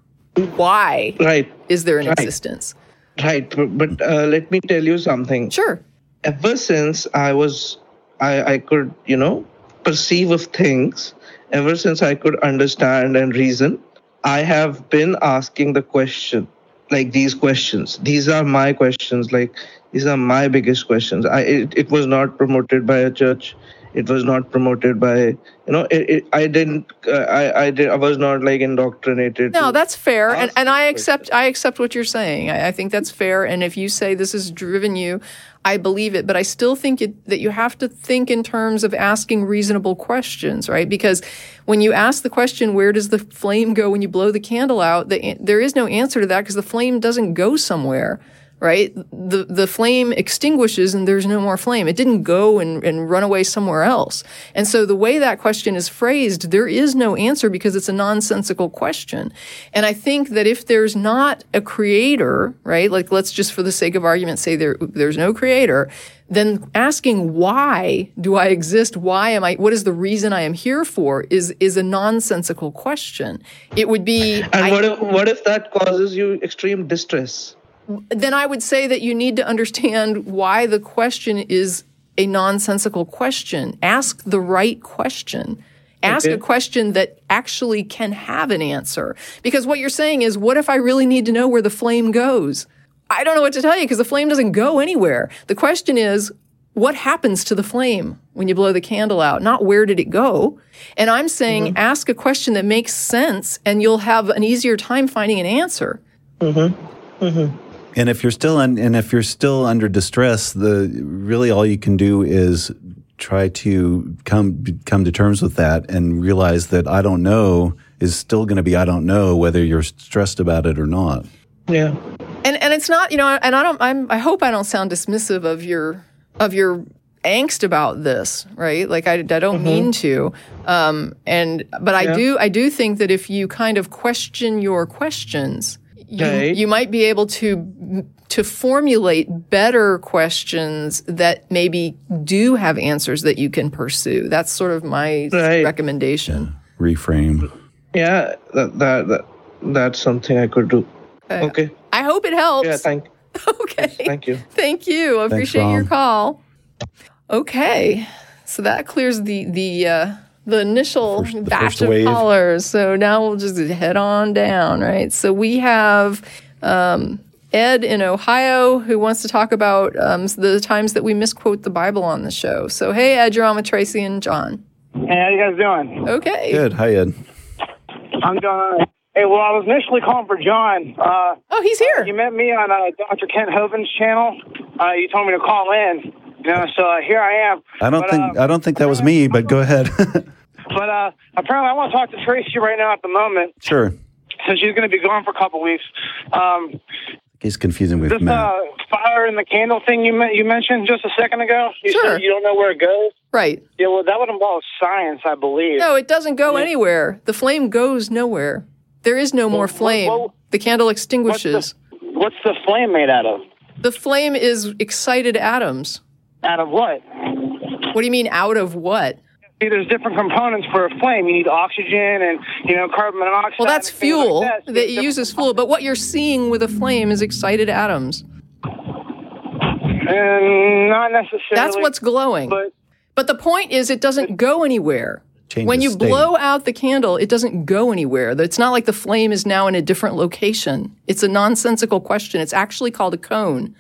why Right, is there an Right. existence? right. But, but uh, let me tell you something. Sure. ever since I was, I, I could, you know, perceive of things, ever since I could understand and reason, I have been asking the question, like these questions. These are my questions, like these are my biggest questions. I, it, it was not promoted by a church. It was not promoted by, you know, it, it, I didn't, uh, I, I did, I was not like indoctrinated. No, that's fair, and, and I accept I accept what you're saying. I, I think that's fair, and if you say this has driven you, I believe it. But I still think it, that you have to think in terms of asking reasonable questions, right? Because when you ask the question, "Where does the flame go when you blow the candle out?" The, there is no answer to that because the flame doesn't go somewhere. Right, the the flame extinguishes and there's no more flame. It didn't go and, and run away somewhere else. And so the way that question is phrased, there is no answer because it's a nonsensical question. And I think that if there's not a creator, right, like let's just for the sake of argument say there there's no creator, then asking why do I exist? Why am I what is the reason I am here for is is a nonsensical question. It would be And I- what if, what if that causes you extreme distress? Then I would say that you need to understand why the question is a nonsensical question. Ask the right question. Ask Okay. a question that actually can have an answer. Because what you're saying is, what if I really need to know where the flame goes? I don't know what to tell you because the flame doesn't go anywhere. The question is, what happens to the flame when you blow the candle out? Not where did it go? And I'm saying mm-hmm. ask a question that makes sense and you'll have an easier time finding an answer. Mm-hmm. Mm-hmm. And if you're still un, and if you're still under distress, the really all you can do is try to come come to terms with that and realize that I don't know is still going to be I don't know whether you're stressed about it or not. Yeah. and and it's not you know and i don't i'm i hope i don't sound dismissive of your of your angst about this right like i, I don't mean to um and but i do i do think that if you kind of question your questions you, you might be able to to formulate better questions that maybe do have answers that you can pursue that's sort of my Right. recommendation Reframe. Yeah, that, that, that that's something I could do. Okay. i hope it helps Yeah, thank okay thank you. Thank you. I Thanks, appreciate your call. Okay, so that clears the the uh, the initial First- the batch of wave. callers. So now we'll just head on down, right? So we have um, Ed in Ohio who wants to talk about um, the times that we misquote the Bible on the show. So hey, Ed, you're on with Tracie and John. Hey, how you guys doing? Okay. Good. Hi, Ed. I'm doing all right. Hey, well, I was initially calling for John. Uh, Oh, he's here. you met me on uh, Dr. Kent Hovind's channel. Uh, you told me to call in. You know, so uh, here I am. I don't But, think uh, I don't think that was me, but go ahead. But uh, apparently, I want to talk to Tracie right now at the moment, sure. since she's going to be gone for a couple weeks. Um, He's confusing with this Matt. uh, fire in the candle thing you you mentioned just a second ago. You Sure. said you don't know where it goes. Right. Yeah, well, that would involve science, I believe. No, it doesn't go anywhere. The flame goes nowhere. There is no more flame. well, the candle What's extinguishes. the, what's the flame made out of? The flame is excited atoms. Out of what? What do you mean out of what? See, there's different components for a flame. You need oxygen and you know carbon monoxide. Well, that's and things like fuel that. So that you use as fuel, but what you're seeing with a flame is excited atoms. And not necessarily. That's what's glowing. But But the point is it doesn't go anywhere. When you state. blow out the candle, it doesn't go anywhere. It's not like the flame is now in a different location. It's a nonsensical question. It's actually called a cone.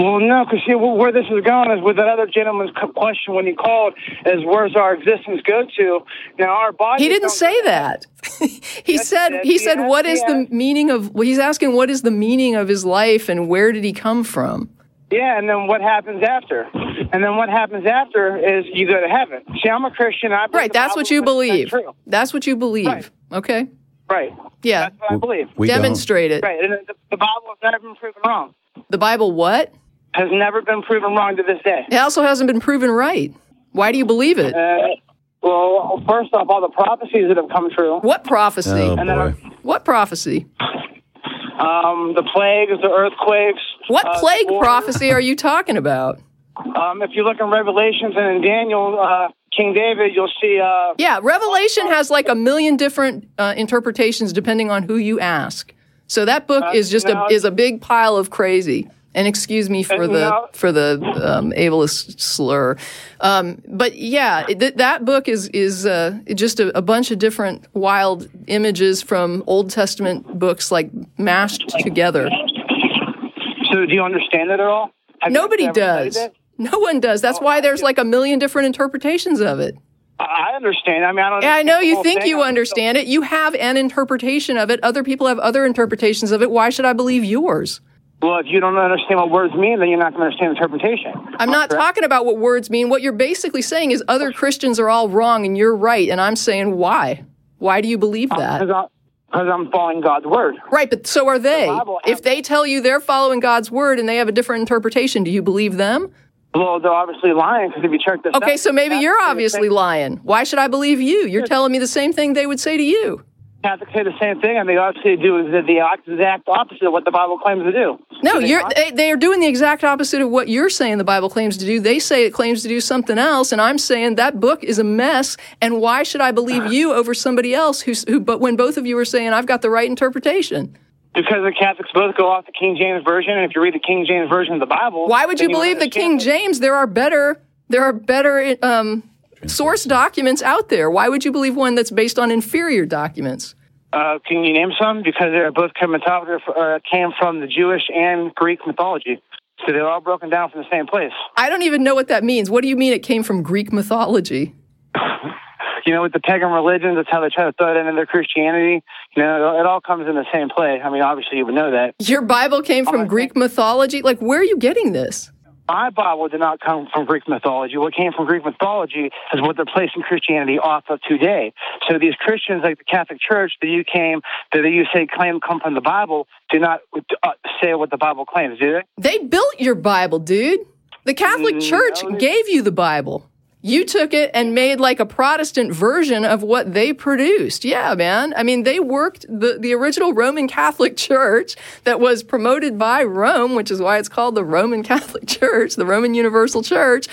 Well, no, because see where this is going is with that other gentleman's question when he called is where's our existence go to? Now our body. He didn't say that. he said yes, he he said has, what he is the meaning of well, he's asking what is the meaning of his life and where did he come from? Yeah, and then what happens after? And then what happens after is you go to heaven. See, I'm a Christian. I Right, that's what you is believe. True. That's what you believe. Right. Okay. Right. Yeah. That's what I believe. We don't. Demonstrate it. Right. And the, the Bible has never been proven wrong. The Bible what? Has never been proven wrong to this day. It also hasn't been proven right. Why do you believe it? Uh, well, first off, all the prophecies that have come true. What prophecy? Oh And then. What prophecy? Um, the plagues, the earthquakes. What uh, plague prophecy are you talking about? Um, if you look in Revelations and in Daniel, uh, King David, you'll see. Uh, Yeah, Revelation has like a million different uh, interpretations depending on who you ask. So that book Uh, is just no. a is a big pile of crazy. And excuse me for the for the um, ableist slur, um, but yeah, th- that book is is uh, just a, a bunch of different wild images from Old Testament books, like mashed together. so, do you understand it at all? Have Nobody does. No one does. That's why there's like a million different interpretations of it. I understand. I mean, I don't. Yeah, I know you think you understand it. You have an interpretation of it. Other people have other interpretations of it. Why should I believe yours? Well, if you don't understand what words mean, then you're not going to understand interpretation. I'm not talking about what words mean. What you're basically saying is other Christians are all wrong and you're right. And I'm saying, why? Why do you believe that? Because I'm following God's word. Right, but so are they. Bible If they tell you they're following God's word and they have a different interpretation, do you believe them? Well, they're obviously lying because if you check this Okay, out, so maybe you're obviously lying. Why should I believe you? You're telling me the same thing they would say to you. Catholics say the same thing, and they obviously do the, the exact opposite of what the Bible claims to do. No, they you're they, they are doing the exact opposite of what you're saying the Bible claims to do. They say it claims to do something else, and I'm saying that book is a mess. And why should I believe you over somebody else who's who? But when both of you are saying I've got the right interpretation, Because the Catholics both go off the King James version, and if you read the King James version of the Bible, why would you then believe the King James? There are better there are better um, source documents out there. Why would you believe one that's based on inferior documents? Uh, can you name some? Because they're both came, uh, came from the Jewish and Greek mythology, so they're all broken down from the same place. I don't even know what that means. What do you mean it came from Greek mythology? You know, with the pagan religions, that's how they try to throw it into their Christianity. You know, it all comes in the same place. I mean, obviously, you would know that. Your Bible came from Greek mythology? Like, where are you getting this? My Bible did not come from Greek mythology. What came from Greek mythology is what they're placing Christianity off of today. So these Christians, like the Catholic Church, that you came, that you say claim come from the Bible, do not uh, say what the Bible claims, do they? They built your Bible, dude. The Catholic Mm, Church no, they- gave you the Bible. You took it and made like a Protestant version of what they produced. Yeah, man. I mean, they worked the, the original Roman Catholic Church that was promoted by Rome, which is why it's called the Roman Catholic Church, the Roman Universal Church,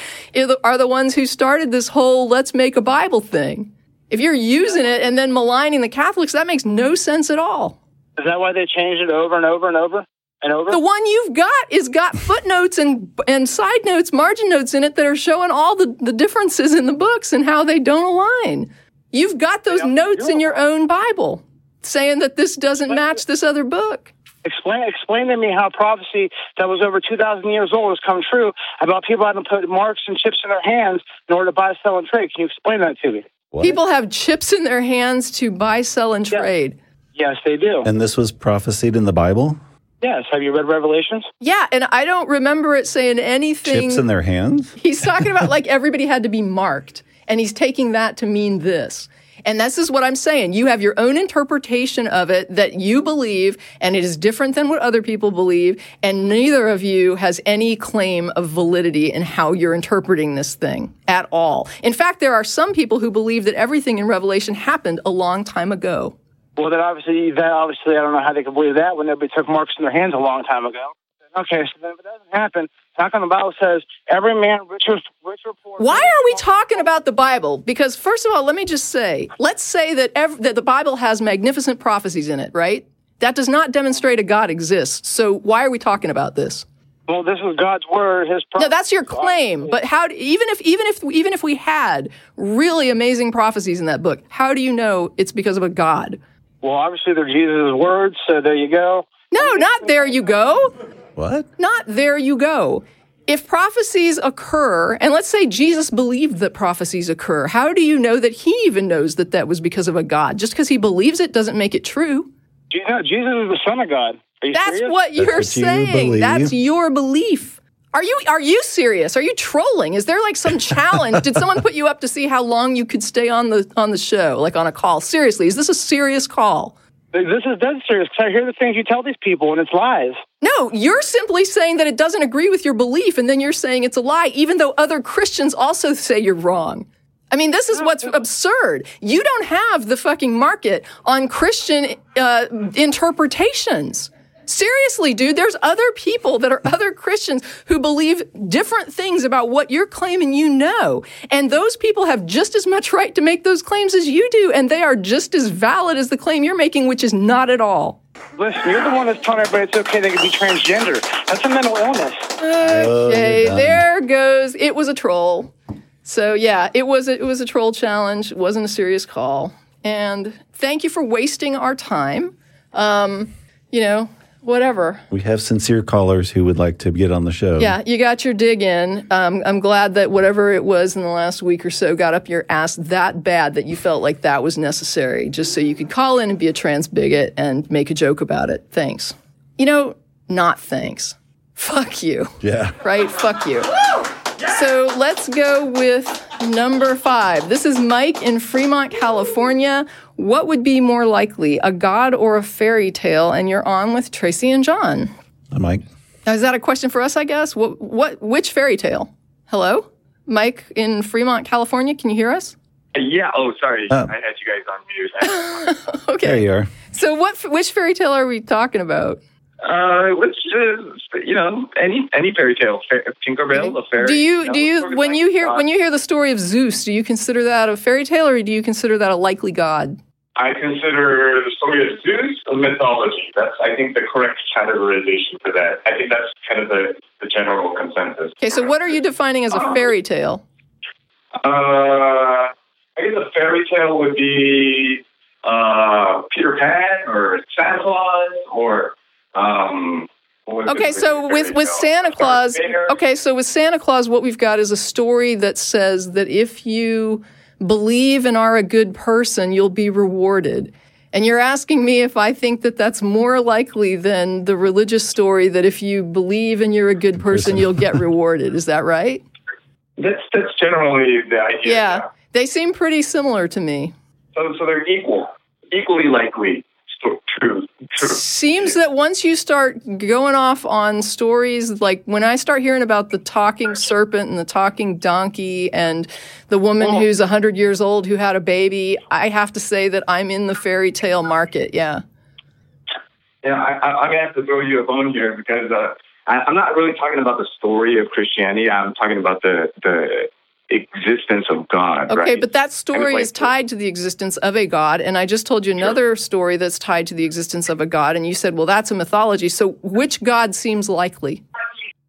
are the- ones who started this whole let's make a Bible thing. If you're using it and then maligning the Catholics, that makes no sense at all. Is that why they changed it over and over and over and over? The one you've got is got footnotes and and side notes, margin notes in it that are showing all the, the differences in the books and how they don't align. You've got those notes in your own Bible saying that this doesn't match this other book. Explain, explain to me how prophecy that was over 2,000 years old has come true about people having to put marks and chips in their hands in order to buy, sell, and trade. Can you explain that to me? People have chips in their hands to buy, sell, and trade. Yes, they do. And this was prophesied in the Bible? Yes. Have you read Revelations? Yeah, and I don't remember it saying anything. Chips in their hands? He's talking about like everybody had to be marked, and he's taking that to mean this. And this is what I'm saying. You have your own interpretation of it that you believe, and it is different than what other people believe, and neither of you has any claim of validity in how you're interpreting this thing at all. In fact, there are some people who believe that everything in Revelation happened a long time ago. Well, then obviously, that obviously, I don't know how they could believe that when nobody took marks in their hands a long time ago. Okay, so then if it doesn't happen, how come the Bible says every man rich or, rich or poor? Why are we talking about the Bible? Because first of all, let me just say, let's say that ev- that the Bible has magnificent prophecies in it, right? That does not demonstrate a God exists. So why are we talking about this? Well, this is God's word. His No, that's your claim. But how? do- Even if even if even if we had really amazing prophecies in that book, how do you know it's because of a God? Well, obviously, they're Jesus' words, so there you go. No, not there you go. What? Not there you go. If prophecies occur, and let's say Jesus believed that prophecies occur, how do you know that he even knows that that was because of a God? Just because he believes it doesn't make it true. You know, Jesus is the Son of God. Are you That's serious? what you're what saying. believe. That's your belief. Are you are you serious? Are you trolling? Is there like some challenge? Did someone put you up to see how long you could stay on the on the show, like on a call? Seriously, is this a serious call? This is dead serious because I hear the things you tell these people and it's lies. No, you're simply saying that it doesn't agree with your belief, and then you're saying it's a lie, even though other Christians also say you're wrong. I mean, this is what's absurd. You don't have the fucking market on Christian uh, interpretations. Seriously, dude, there's other people that are other Christians who believe different things about what you're claiming you know. And those people have just as much right to make those claims as you do. And they are just as valid as the claim you're making, which is not at all. Listen, you're the one that's telling everybody it's okay they can be transgender. That's a mental illness. Okay, done. there goes. It was a troll. So yeah, it was a, it was a troll challenge. It wasn't a serious call. And thank you for wasting our time. Um, you know, whatever. We have sincere callers who would like to get on the show. Yeah, you got your dig in. Um, I'm glad that whatever it was in the last week or so got up your ass that bad that you felt like that was necessary, just so you could call in and be a trans bigot and make a joke about it. Thanks. You know, not thanks. Fuck you. Yeah. Right? Fuck you. So let's go with number five. This is Mike in Fremont, California. What would be more likely, a god or a fairy tale? And you're on with Tracie and John. Hi, Mike. Now, is that a question for us? I guess. What? What? Which fairy tale? Hello, Mike in Fremont, California. Can you hear us? Uh, yeah. Oh, sorry. Oh. I had you guys on mute. Okay. There you are. So, what? Which fairy tale are we talking about? Uh, which is, you know, any any fairy tale, Tinkerbell, a fairy. Do you know, do you when you hear God. when you hear the story of Zeus, do you consider that a fairy tale or do you consider that a likely god? I consider the story of Zeus a mythology. That's, I think, the correct categorization for that. I think that's kind of the, the general consensus. Okay, so what are you defining as a fairy tale? Uh, I guess a fairy tale would be uh, Peter Pan or Santa Claus or. Um, Okay, so with with tale? Santa Claus, okay, so with Santa Claus, what we've got is a story that says that if you believe and are a good person, you'll be rewarded. And you're asking me if I think that that's more likely than the religious story that if you believe and you're a good person, you'll get rewarded. Is that right? That's that's generally the idea. Yeah. They seem pretty similar to me. So so they're equal, equally likely. sto- True. True. Seems that once you start going off on stories, like when I start hearing about the talking serpent and the talking donkey and the woman Oh. who's 100 years old who had a baby, I have to say that I'm in the fairy tale market. Yeah. Yeah, I, I, I'm gonna have to throw you a bone here because uh, I, I'm not really talking about the story of Christianity. I'm talking about the the existence of God. Okay, right? but that story like is tied to the existence of a god. And I just told you another story that's tied to the existence of a god. And you said, well, that's a mythology. So which god seems likely?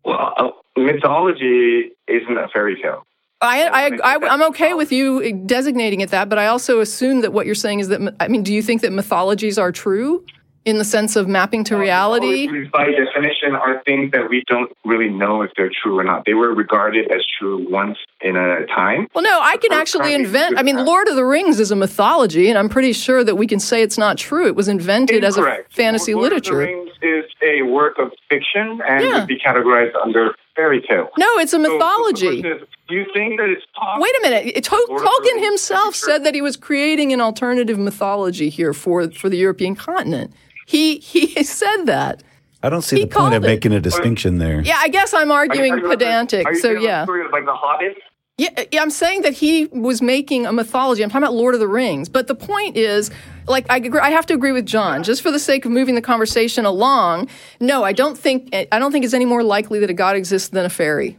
well, uh, mythology isn't a fairy tale. I, I, I, I'm okay with you designating it that, but I also assume that what you're saying is that, I mean, do you think that mythologies are true in the sense of mapping to reality? By definition, are things that we don't really know if they're true or not. They were regarded as true once in a time. Well, no, I can actually invent. I mean, Lord of the Rings is a mythology, and I'm pretty sure that we can say it's not true. It was invented as a Incorrect. fantasy Lord of the literature. Rings is a work of fiction and Yeah. would be categorized under fairy tale. No, it's a So- so mythology. Do you think that it's possible? Wait a minute. It- Tol- Lord of the Tolkien himself said that he was creating an alternative mythology here for for the European continent. He he said that. I don't see He the point of it. making a distinction there. Yeah, I guess I'm Are you arguing talking about the- pedantic. are you So yeah. the story of, like the Hobbit. Yeah, yeah, I'm saying that he was making a mythology. I'm talking about Lord of the Rings. But the point is, like, I, agree, I have to agree with John. Just for the sake of moving the conversation along, no, I don't think I don't think it's any more likely that a god exists than a fairy.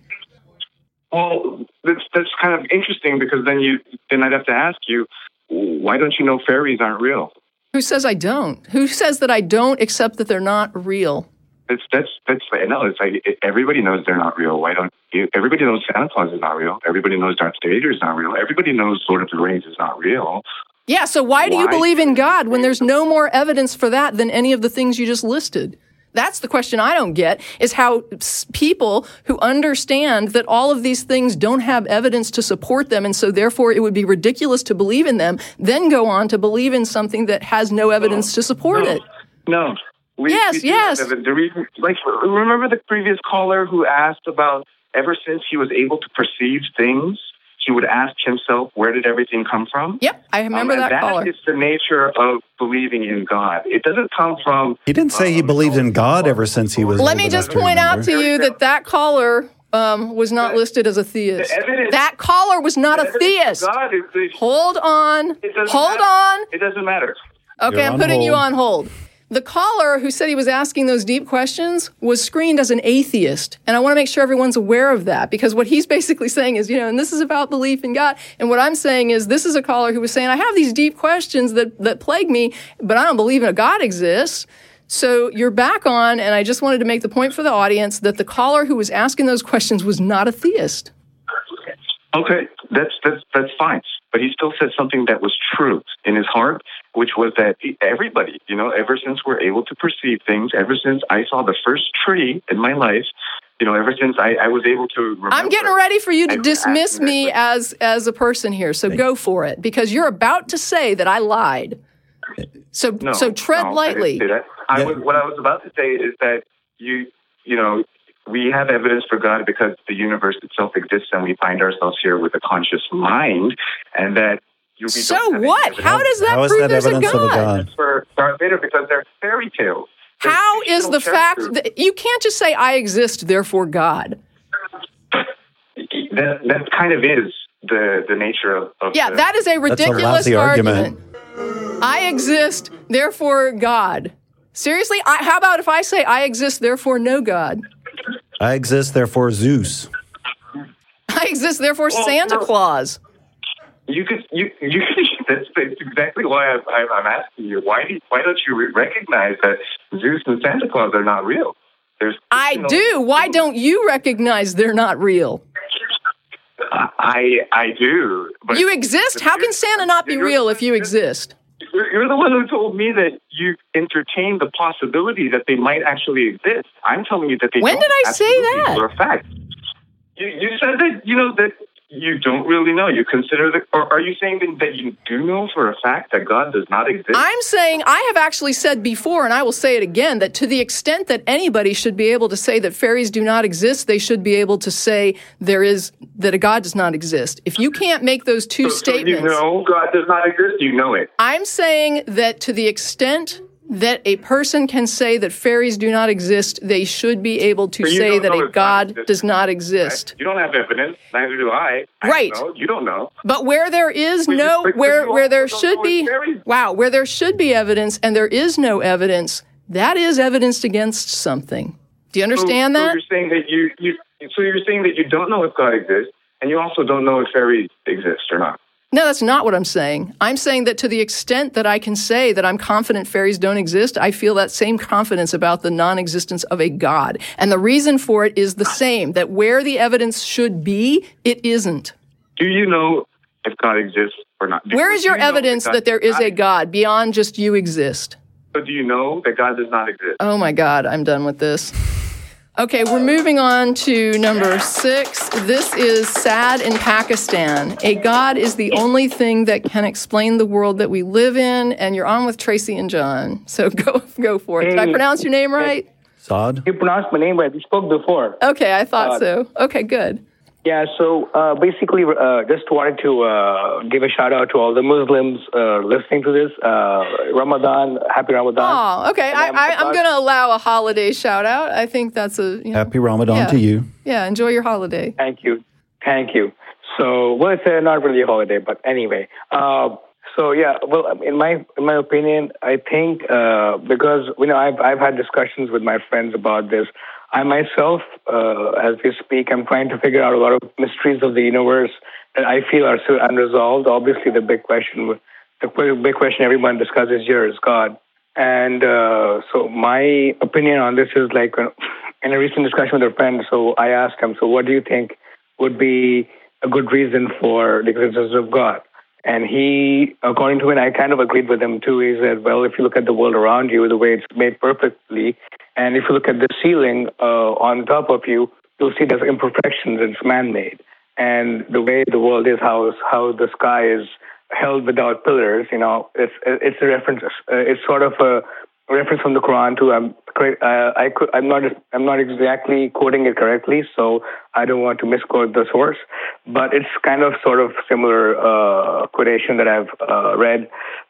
Well, that's that's kind of interesting because then you then I'd have to ask you, why don't you know fairies aren't real? Who says I don't? Who says that I don't accept that they're not real? That's that's that's know it's like everybody knows they're not real. Why don't you? Everybody knows Santa Claus is not real. Everybody knows Darth Vader is not real. Everybody knows Lord of the Rings is not real. Yeah, so why do you believe in God when there's no more evidence for that than any of the things you just listed? That's the question I don't get is how s- people who understand that all of these things don't have evidence to support them and so therefore it would be ridiculous to believe in them, then go on to believe in something that has no evidence to support no, it. No, We, Yes, we yes. The reason, like, remember the previous caller who asked about ever since he was able to perceive things, he would ask himself, where did everything come from? Yep, I remember Um, and that caller. That is the nature of believing in God. It doesn't come from. He didn't say he believed in God ever since he was. Let me just to point out to you that that caller um, was not listed as a theist. The evidence- That caller was not a theist. God is the, Hold on. it doesn't Hold matter. on. It doesn't matter. Okay, You're I'm on putting you on hold. The caller who said he was asking those deep questions was screened as an atheist. And I want to make sure everyone's aware of that because what he's basically saying is, you know, and this is about belief in God. And what I'm saying is, this is a caller who was saying, I have these deep questions that, that plague me, but I don't believe in a God exists. So you're back on, and I just wanted to make the point for the audience that the caller who was asking those questions was not a theist. Okay, that's that's that's fine. But he still said something that was true in his heart, which was that everybody, you know, ever since we're able to perceive things, ever since I saw the first tree in my life, you know, ever since I, I was able to. Remember, I'm getting ready for you to I dismiss me that as as a person here. So go for it because you're about to say that I lied. So No, so tread no, lightly. I that. I Yeah. was, what I was about to say is that you, you know, we have evidence for God because the universe itself exists, and we find ourselves here with a conscious mind, and that. You, So don't have any what? How does that How is prove that there's a God? God? for Darth Vader because they're fairy tales. They're How is fictional the fact characters. that you can't just say I exist, therefore God? that that kind of is the the nature of, of Yeah, the, that is a a ridiculous lousy argument. I exist, therefore God. Seriously, I, how about if I say I exist, therefore no God? I exist, therefore Zeus. I exist, therefore Well, Santa no. Claus. You could you you that's, that's exactly why I'm, I'm I'm asking you why do, why don't you re- recognize that Zeus and Santa Claus are not real? There's I know, do. Why don't you recognize they're not real? I I do. But You exist? How can Santa not be real if you exist? You're the one who told me that you entertained the possibility that they might actually exist. I'm telling you that they When did I say that? For a fact, you you said that you know that you don't really know. You consider the, or are you saying that, you do know for a fact that God does not exist? I'm saying I have actually said before, and I will say it again, that to the extent that anybody should be able to say that fairies do not exist, they should be able to say there is that a God does not exist. If you can't make those two So- so statements, you know God does not exist. You know it. I'm saying that to the extent that a person can say that fairies do not exist, they should be able to say that a it's not God does not right? exist. You don't have evidence. Neither do I. I don't Right. know. You don't know. But where there is no, where where there should be, wow, where there should be evidence and there is no evidence, that is evidence against something. Do you understand so that? you're saying that you, you so you're saying that you don't know if God exists, and you also don't know if fairies exist or not. No, that's not what I'm saying. I'm saying that to the extent that I can say that I'm confident fairies don't exist, I feel that same confidence about the non existence of a God. And the reason for it is the same that where the evidence should be, it isn't. Do you know if God exists or not? Do- Where is your you evidence that there is a God beyond just you exist? exist? So do you know that God does not exist? Oh my God, I'm done with this. Okay, we're moving on to number six. This is Saad in Pakistan. A God is the only thing that can explain the world that we live in, and you're on with Tracie and John. So go go for it. Did I pronounce your name right? Sod? You pronounced my name right. We spoke before. Okay, I thought Uh, so. Okay, good. Yeah, so uh, basically, uh, just wanted to uh, give a shout out to all the Muslims uh, listening to this. Uh, Ramadan, happy Ramadan. Oh, okay. I, And I, I'm I'm going to allow a holiday shout out. I think that's a you know, Happy Ramadan Yeah. to you. yeah. Enjoy your holiday. Thank you. Thank you. So, well, it's uh, not really a holiday, but anyway. Uh, so yeah, well, in my in my opinion, I think uh, because you know I've I've had discussions with my friends about this. I myself, uh, as we speak, I'm trying to figure out a lot of mysteries of the universe that I feel are still unresolved. Obviously, the big question, the big question everyone discusses here is God. And uh, so my opinion on this is like uh, in a recent discussion with a friend. So I asked him, so what do you think would be a good reason for the existence of God? And he, according to him, I kind of agreed with him too. He said, well, if you look at the world around you, the way it's made perfectly, and if you look at the ceiling uh, on top of you, you'll see there's imperfections. It's man-made, and the way the world is, how how the sky is held without pillars. You know, it's it's a reference. Uh, it's sort of a reference from the Quran too. I'm uh, I could, I'm not I'm not exactly quoting it correctly, so I don't want to misquote the source. But it's kind of sort of similar uh, quotation that I've uh, read.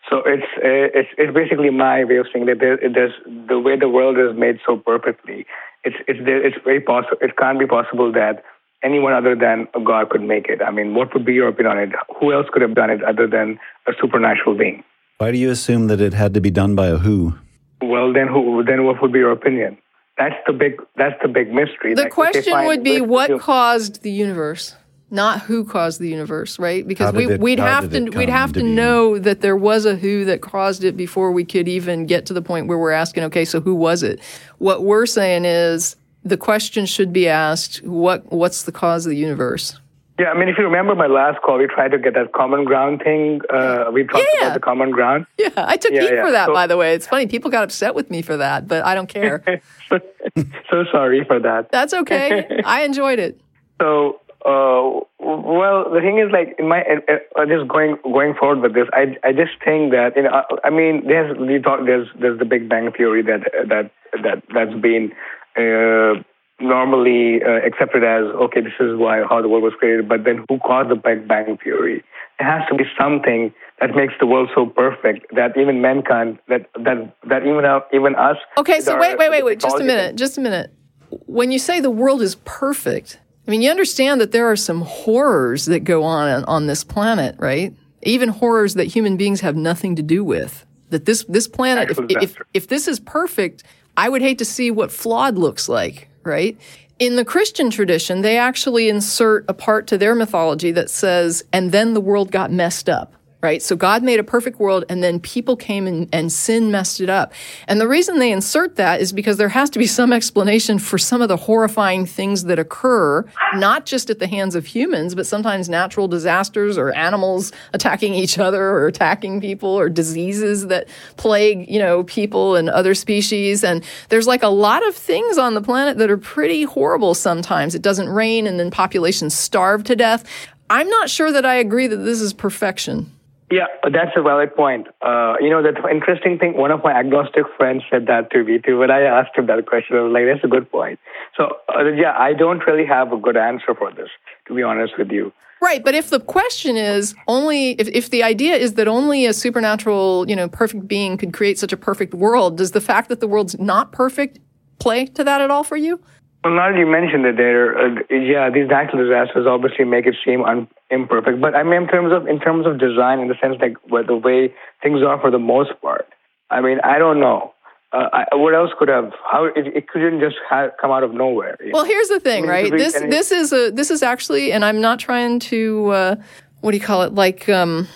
So it's eh, it's it's basically my way of saying that there, there's the way the world is made so perfectly. It's it's there, it's very possible. It can't be possible that anyone other than a God could make it. I mean, what would be your opinion on it? Who else could have done it other than a supernatural being? Why do you assume that it had to be done by a who? Well, then who? Then what would be your opinion? That's the big. That's the big mystery. The Like, okay, question fine, would be what caused the universe, not who caused the universe, right? Because we, it, we'd have to we'd have to to know that there was a who that caused it before we could even get to the point where we're asking, okay, so who was it? What we're saying is the question should be asked, what what's the cause of the universe? Yeah, I mean, if you remember my last call, we tried to get that common ground thing. Uh, we talked Yeah. about the common ground. Yeah, I took Yeah, heat yeah. for that, So- by the way. It's funny. People got upset with me for that, but I don't care. so sorry for that. That's okay. I enjoyed it. So, uh, well, the thing is, like, in my uh, uh, just going going forward with this, I I just think that you know, I, I mean, there's we talk there's there's the Big Bang theory that that that that's been. Uh, normally uh, accepted as okay this is why how the world was created but then who caused the big bang theory there has to be something that makes the world so perfect that even mankind that that that even uh, even us Okay, so wait, wait, wait, wait, just a minute, just a minute. When you say the world is perfect, I mean, you understand that there are some horrors that go on on this planet, right? Even horrors that human beings have nothing to do with. That this this planet, if, if if this is perfect, I would hate to see what flawed looks like, right? In the Christian tradition, they actually insert a part to their mythology that says, and then the world got messed up right? So God made a perfect world and then people came and, and sin messed it up. And the reason they insert that is because there has to be some explanation for some of the horrifying things that occur, not just at the hands of humans, but sometimes natural disasters or animals attacking each other or attacking people or diseases that plague, you know, people and other species. And there's like a lot of things on the planet that are pretty horrible sometimes. It doesn't rain and then populations starve to death. I'm not sure that I agree that this is perfection. Yeah, that's a valid point. Uh, you know, the interesting thing, one of my agnostic friends said that to me too. When I asked him that question, I was like, that's a good point. So, uh, yeah, I don't really have a good answer for this, to be honest with you. Right, but if the question is only if, if the idea is that only a supernatural, you know, perfect being could create such a perfect world, does the fact that the world's not perfect play to that at all for you? Well, now that you mentioned it there, uh, yeah, these natural disasters obviously make it seem un- imperfect. But I mean, in terms of in terms of design, in the sense like what the way things are for the most part, I mean, I don't know. Uh, I, what else could have? How it, it couldn't just ha- come out of nowhere. Well, know? here's the thing, I mean, right? This it- this is a this is actually, and I'm not trying to uh, what do you call it? Like, um,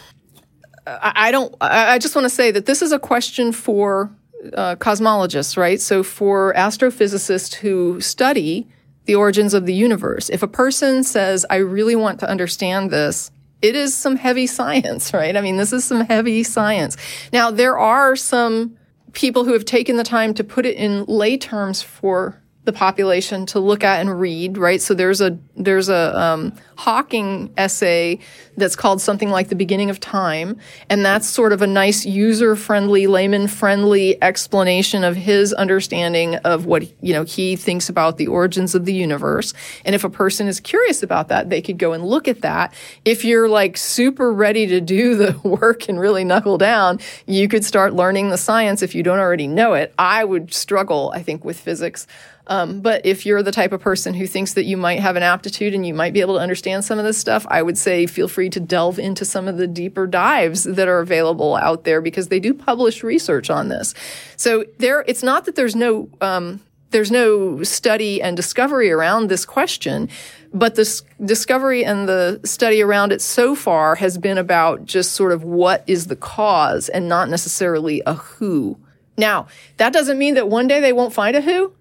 I, I don't. I, I just want to say that this is a question for uh, cosmologists, right? So for astrophysicists who study the origins of the universe, if a person says, "I really want to understand this," it is some heavy science, right? I mean, this is some heavy science. Now, there are some people who have taken the time to put it in lay terms for the population to look at and read, right? So there's a there's a um, Hawking essay that's called something like the beginning of time, and that's sort of a nice user friendly, layman friendly explanation of his understanding of what you know he thinks about the origins of the universe. And if a person is curious about that, they could go and look at that. If you're like super ready to do the work and really knuckle down, you could start learning the science if you don't already know it. I would struggle, I think, with physics. Um, but if you're the type of person who thinks that you might have an aptitude and you might be able to understand some of this stuff, I would say feel free to delve into some of the deeper dives that are available out there because they do publish research on this. So there, it's not that there's no, um, there's no study and discovery around this question, but the discovery and the study around it so far has been about just sort of what is the cause and not necessarily a who. Now, that doesn't mean that one day they won't find a who.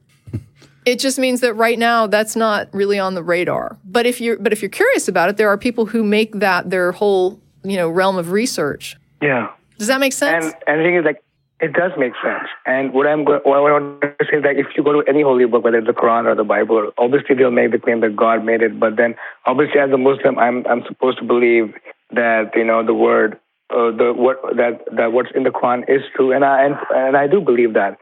It just means that right now that's not really on the radar. But if you're but if you're curious about it, there are people who make that their whole, you know, realm of research. Yeah. Does that make sense? And, and the thing is, like, it does make sense. And what I'm go- what I want to say is that if you go to any holy book, whether it's the Quran or the Bible, obviously they'll make the claim that God made it. But then, obviously, as a Muslim, I'm I'm supposed to believe that you know the word uh, the what that that what's in the Quran is true, and I and, and I do believe that.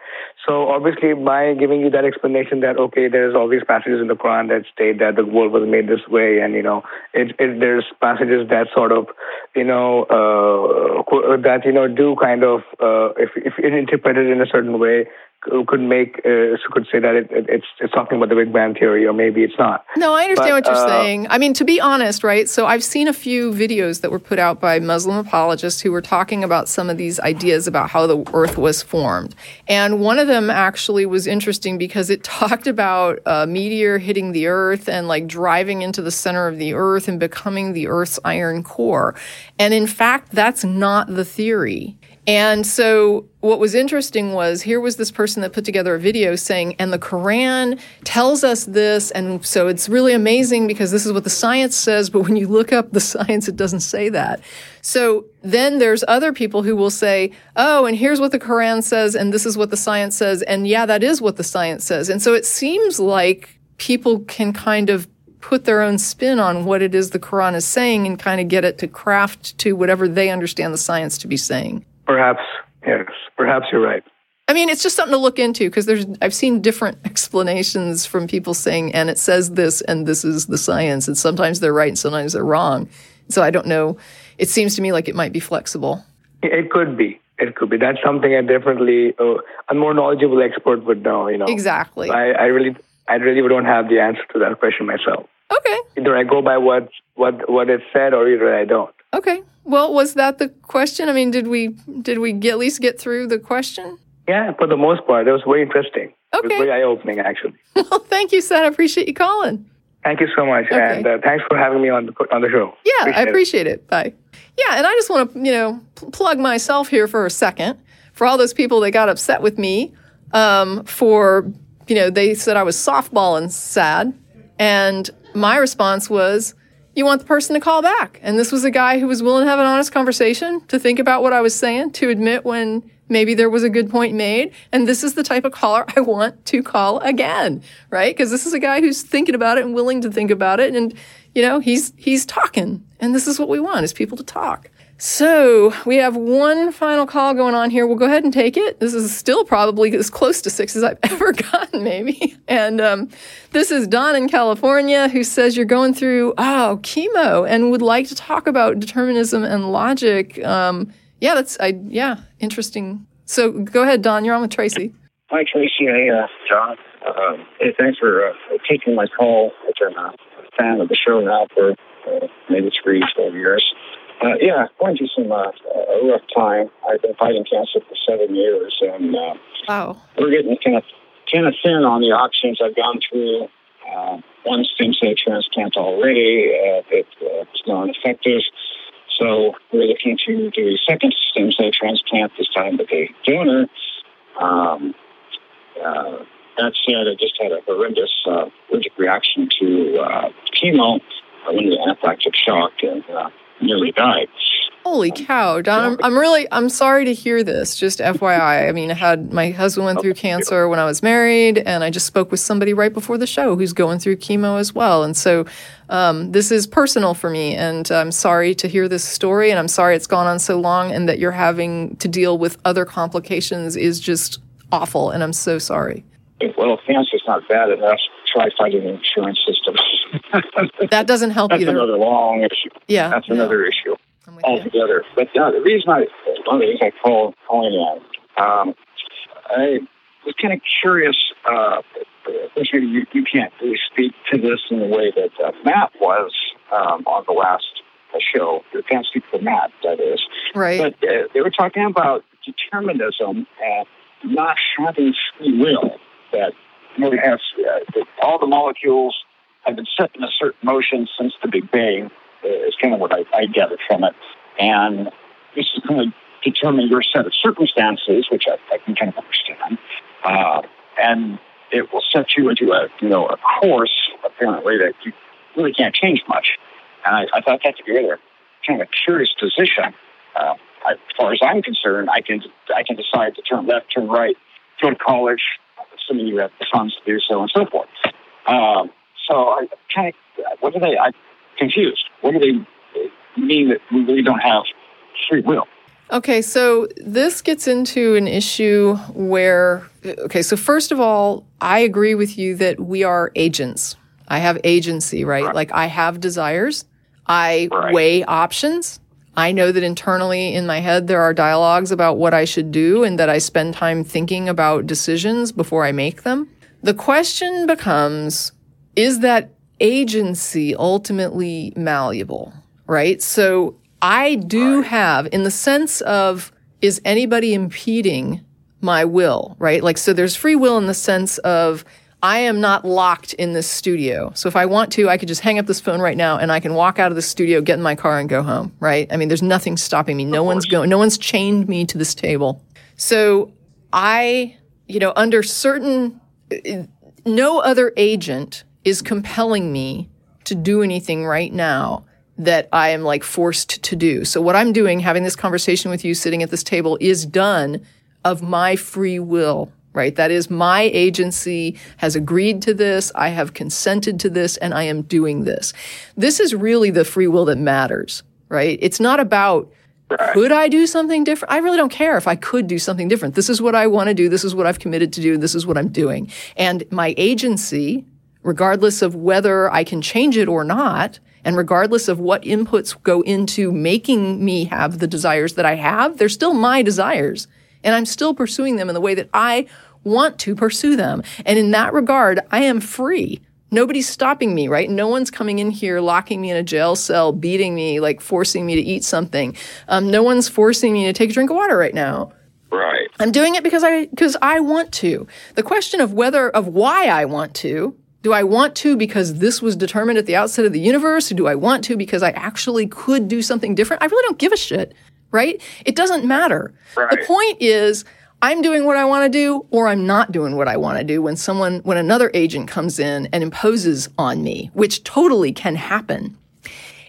So obviously, by giving you that explanation that okay, there's all these passages in the Quran that state that the world was made this way, and you know, it, it there's passages that sort of, you know, uh, that you know do kind of uh, if if interpreted in a certain way could make uh, could say that it, it, it's it's talking about the Big Bang theory, or maybe it's not. No, I understand But, what you're uh, saying. I mean, to be honest, right? So I've seen a few videos that were put out by Muslim apologists who were talking about some of these ideas about how the earth was formed. And one of them actually was interesting because it talked about a meteor hitting the earth and like driving into the center of the earth and becoming the earth's iron core. And in fact, that's not the theory. And so what was interesting was here was this person that put together a video saying, and the Quran tells us this. And so it's really amazing because this is what the science says. But when you look up the science, it doesn't say that. So then there's other people who will say, oh, and here's what the Quran says, and this is what the science says. And yeah, that is what the science says. And so it seems like people can kind of put their own spin on what it is the Quran is saying and kind of get it to craft to whatever they understand the science to be saying. Perhaps yes, perhaps you're right. I mean, it's just something to look into because there's I've seen different explanations from people saying, and it says this, and this is the science, and sometimes they're right and sometimes they're wrong. So I don't know. It seems to me like it might be flexible. It could be. It could be. That's something I definitely uh, a more knowledgeable expert would know. You know Exactly. I, I really, I really don't have the answer to that question myself. Okay. Either I go by what what what it said, or either I don't. Okay. Well, was that the question? I mean, did we did we get, at least get through the question? Yeah, for the most part, it was very interesting. It was very eye opening, actually. Well, thank you, Seth. I appreciate you calling. Thank you so much, and uh, thanks for having me on the on the show. Yeah, I appreciate it. Bye. Yeah, and I just want to, you know, pl- plug myself here for a second for all those people that got upset with me um, for, you know, they said I was softballing Saad. And my response was, you want the person to call back. And this was a guy who was willing to have an honest conversation, to think about what I was saying, to admit when maybe there was a good point made. And this is the type of caller I want to call again, right? Because this is a guy who's thinking about it and willing to think about it. And, you know, he's, he's talking. And this is what we want is people to talk. So we have one final call going on here. We'll go ahead and take it. This is still probably as close to six as I've ever gotten, maybe. And um, this is Don in California who says you're going through oh chemo and would like to talk about determinism and logic. Um, yeah, that's I yeah interesting. So go ahead, Don. You're on with Tracie. Hi, Tracie. Hey, uh, John. Um, hey, thanks for uh, taking my call. Been a fan of the show now for uh, maybe three, four years. Uh, yeah, going through some uh, a rough time. I've been fighting cancer for seven years, and uh, Wow. we're getting kind of kind of thin on the options. I've gone through uh, one stem cell transplant already. Uh, it, uh, it's non-effective, so we're looking to do a second stem cell transplant this time with a donor. Um, uh, that said, I just had a horrendous uh, allergic reaction to uh, chemo. I went into anaphylactic shock and uh, nearly died. Holy cow, Don! I'm, I'm really I'm sorry to hear this. Just FYI, I mean, I had my husband went through cancer when I was married, and I just spoke with somebody right before the show who's going through chemo as well. And so, um, this is personal for me, and I'm sorry to hear this story, and I'm sorry it's gone on so long, and that you're having to deal with other complications is just awful, and I'm so sorry. Well, if cancer's not bad enough, try fighting the insurance system. That doesn't help That's either. another long issue. Yeah, That's another issue altogether. But uh, the reason I, one of the reasons I called calling in, um, I was kind of curious. Uh, you, you can't really speak to this in the way that uh, Matt was um, on the last uh, show. You can't speak for Matt, that is. Right. But uh, they were talking about determinism and not having free will. That you know, we uh, that all the molecules have been set in a certain motion since the Big Bang. Uh, is kind of what I, I gathered from it, and this is going to determine your set of circumstances, which I, I can kind of understand, uh, and it will set you into a you know a course apparently that you really can't change much. And I, I thought that to be rather kind of a curious position. Uh, I, as far as I'm concerned, I can I can decide to turn left, turn right, go to college, assuming you have the funds to do so, and so forth. Um, so I kind of what do they? I'm confused. What do they mean that we really don't have free will. Okay, so this gets into an issue where, okay, so first of all, I agree with you that we are agents. I have agency, right? Like I have desires. I weigh options. I know that internally in my head there are dialogues about what I should do and that I spend time thinking about decisions before I make them. The question becomes is that agency ultimately malleable, right? So I do have, in the sense of, is anybody impeding my will, right? Like, so there's free will in the sense of, I am not locked in this studio. So if I want to, I could just hang up this phone right now and I can walk out of the studio, get in my car and go home, right? I mean, there's nothing stopping me. No one's going, no one's chained me to this table. So I, you know, under certain, uh, no other agent is compelling me to do anything right now that I am like forced to do. So what I'm doing, having this conversation with you sitting at this table is done of my free will, right? That is my agency has agreed to this. I have consented to this and I am doing this. This is really the free will that matters, right? It's not about could I do something different? I really don't care if I could do something different. This is what I want to do. This is what I've committed to do. This is what I'm doing. And my agency, regardless of whether I can change it or not, and regardless of what inputs go into making me have the desires that I have, they're still my desires. And I'm still pursuing them in the way that I want to pursue them. And in that regard, I am free. Nobody's stopping me, right? No one's coming in here, locking me in a jail cell, beating me, like forcing me to eat something. Um, no one's forcing me to take a drink of water right now. Right. I'm doing it because I because I want to. The question of whether of why I want to, do I want to because this was determined at the outset of the universe? Or do I want to because I actually could do something different? I really don't give a shit, right? It doesn't matter. The point is I'm doing what I want to do or I'm not doing what I want to do when someone when another agent comes in and imposes on me, which totally can happen.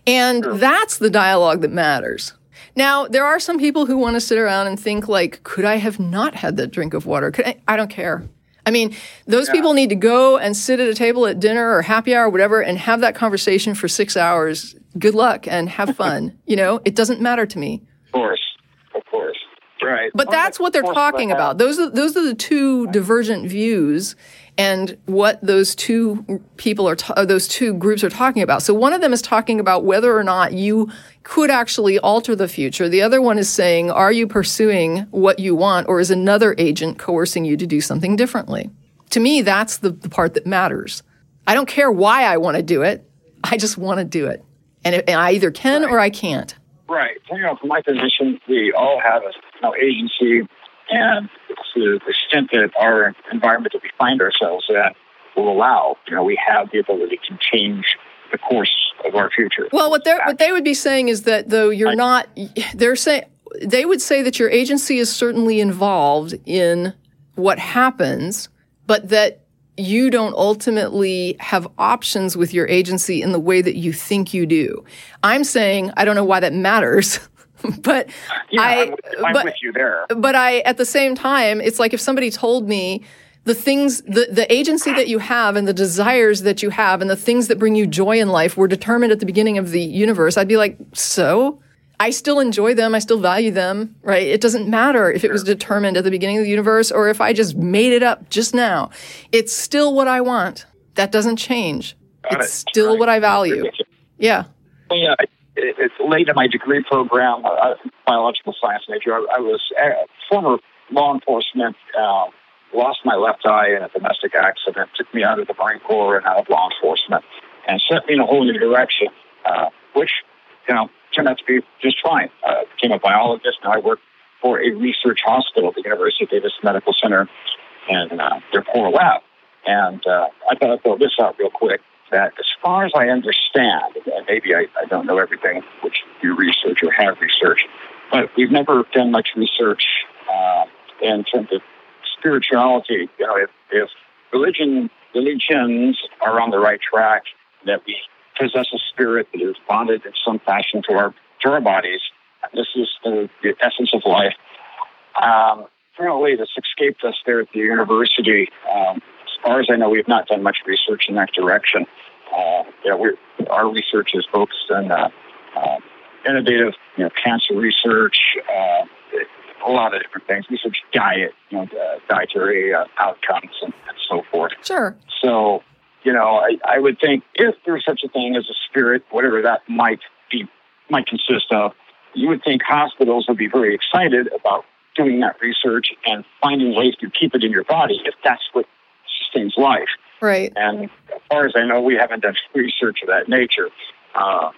And that's the dialogue that matters. Now, there are some people who want to sit around and think like, could I have not had that drink of water? Could I, I don't care. I mean, those people need to go and sit at a table at dinner or happy hour or whatever and have that conversation for six hours. Good luck and have fun. you know, it doesn't matter to me. Of course. Of course. Right. But that's what they're talking about. Those are those are the two divergent views, and what those two people are, ta- uh, those two groups are talking about. So one of them is talking about whether or not you could actually alter the future. The other one is saying, are you pursuing what you want, or is another agent coercing you to do something differently? To me, that's the, the part that matters. I don't care why I want to do it. I just want to do it, and, it, and I either can or I can't. Right. You know, from my position, we all have a you know, agency, and to the extent that our environment that we find ourselves in will allow, you know, we have the ability to change the course of our future. Well, what they what they would be saying is that though you're not, they're saying they would say that your agency is certainly involved in what happens, but that you don't ultimately have options with your agency in the way that you think you do. I'm saying I don't know why that matters. but Yeah, I, I'm, I'm but, with you there. but I, at the same time, it's like if somebody told me the things, the, the agency that you have and the desires that you have and the things that bring you joy in life were determined at the beginning of the universe, I'd be like, so? I still enjoy them. I still value them, right? It doesn't matter if it was determined at the beginning of the universe or if I just made it up just now. It's still what I want. That doesn't change. Got it's it. still what I value. Yeah. Yeah, it, it's late in my degree program, uh, biological science major. I, I was a former law enforcement. Uh, lost my left eye in a domestic accident. Took me out of the Marine Corps and out of law enforcement, and set me in a whole new direction, uh, which you know turned out to be just fine. Uh, became a biologist. Now I work for a research hospital at the University of Davis Medical Center and uh, their core lab. And uh, I thought I'd throw this out real quick that as far as I understand, and maybe I, I don't know everything, which you research or have researched, but we've never done much research uh, in terms of spirituality. You know, if, if religion religions are on the right track, that we possess a spirit that is bonded in some fashion to our to our bodies. This is the, the essence of life. Um, apparently, this escaped us there at the university. Um, far as I know, we've not done much research in that direction. Uh, yeah, we're, our research is focused on uh, uh, innovative, you know, cancer research, uh, a lot of different things. Research diet, you know, uh, dietary uh, outcomes, and, and so forth. Sure. So, you know, I, I would think if there's such a thing as a spirit, whatever that might be, might consist of, you would think hospitals would be very excited about doing that research and finding ways to keep it in your body if that's what sustains life. Right. And as far as I know, we haven't done research of that nature. Uh,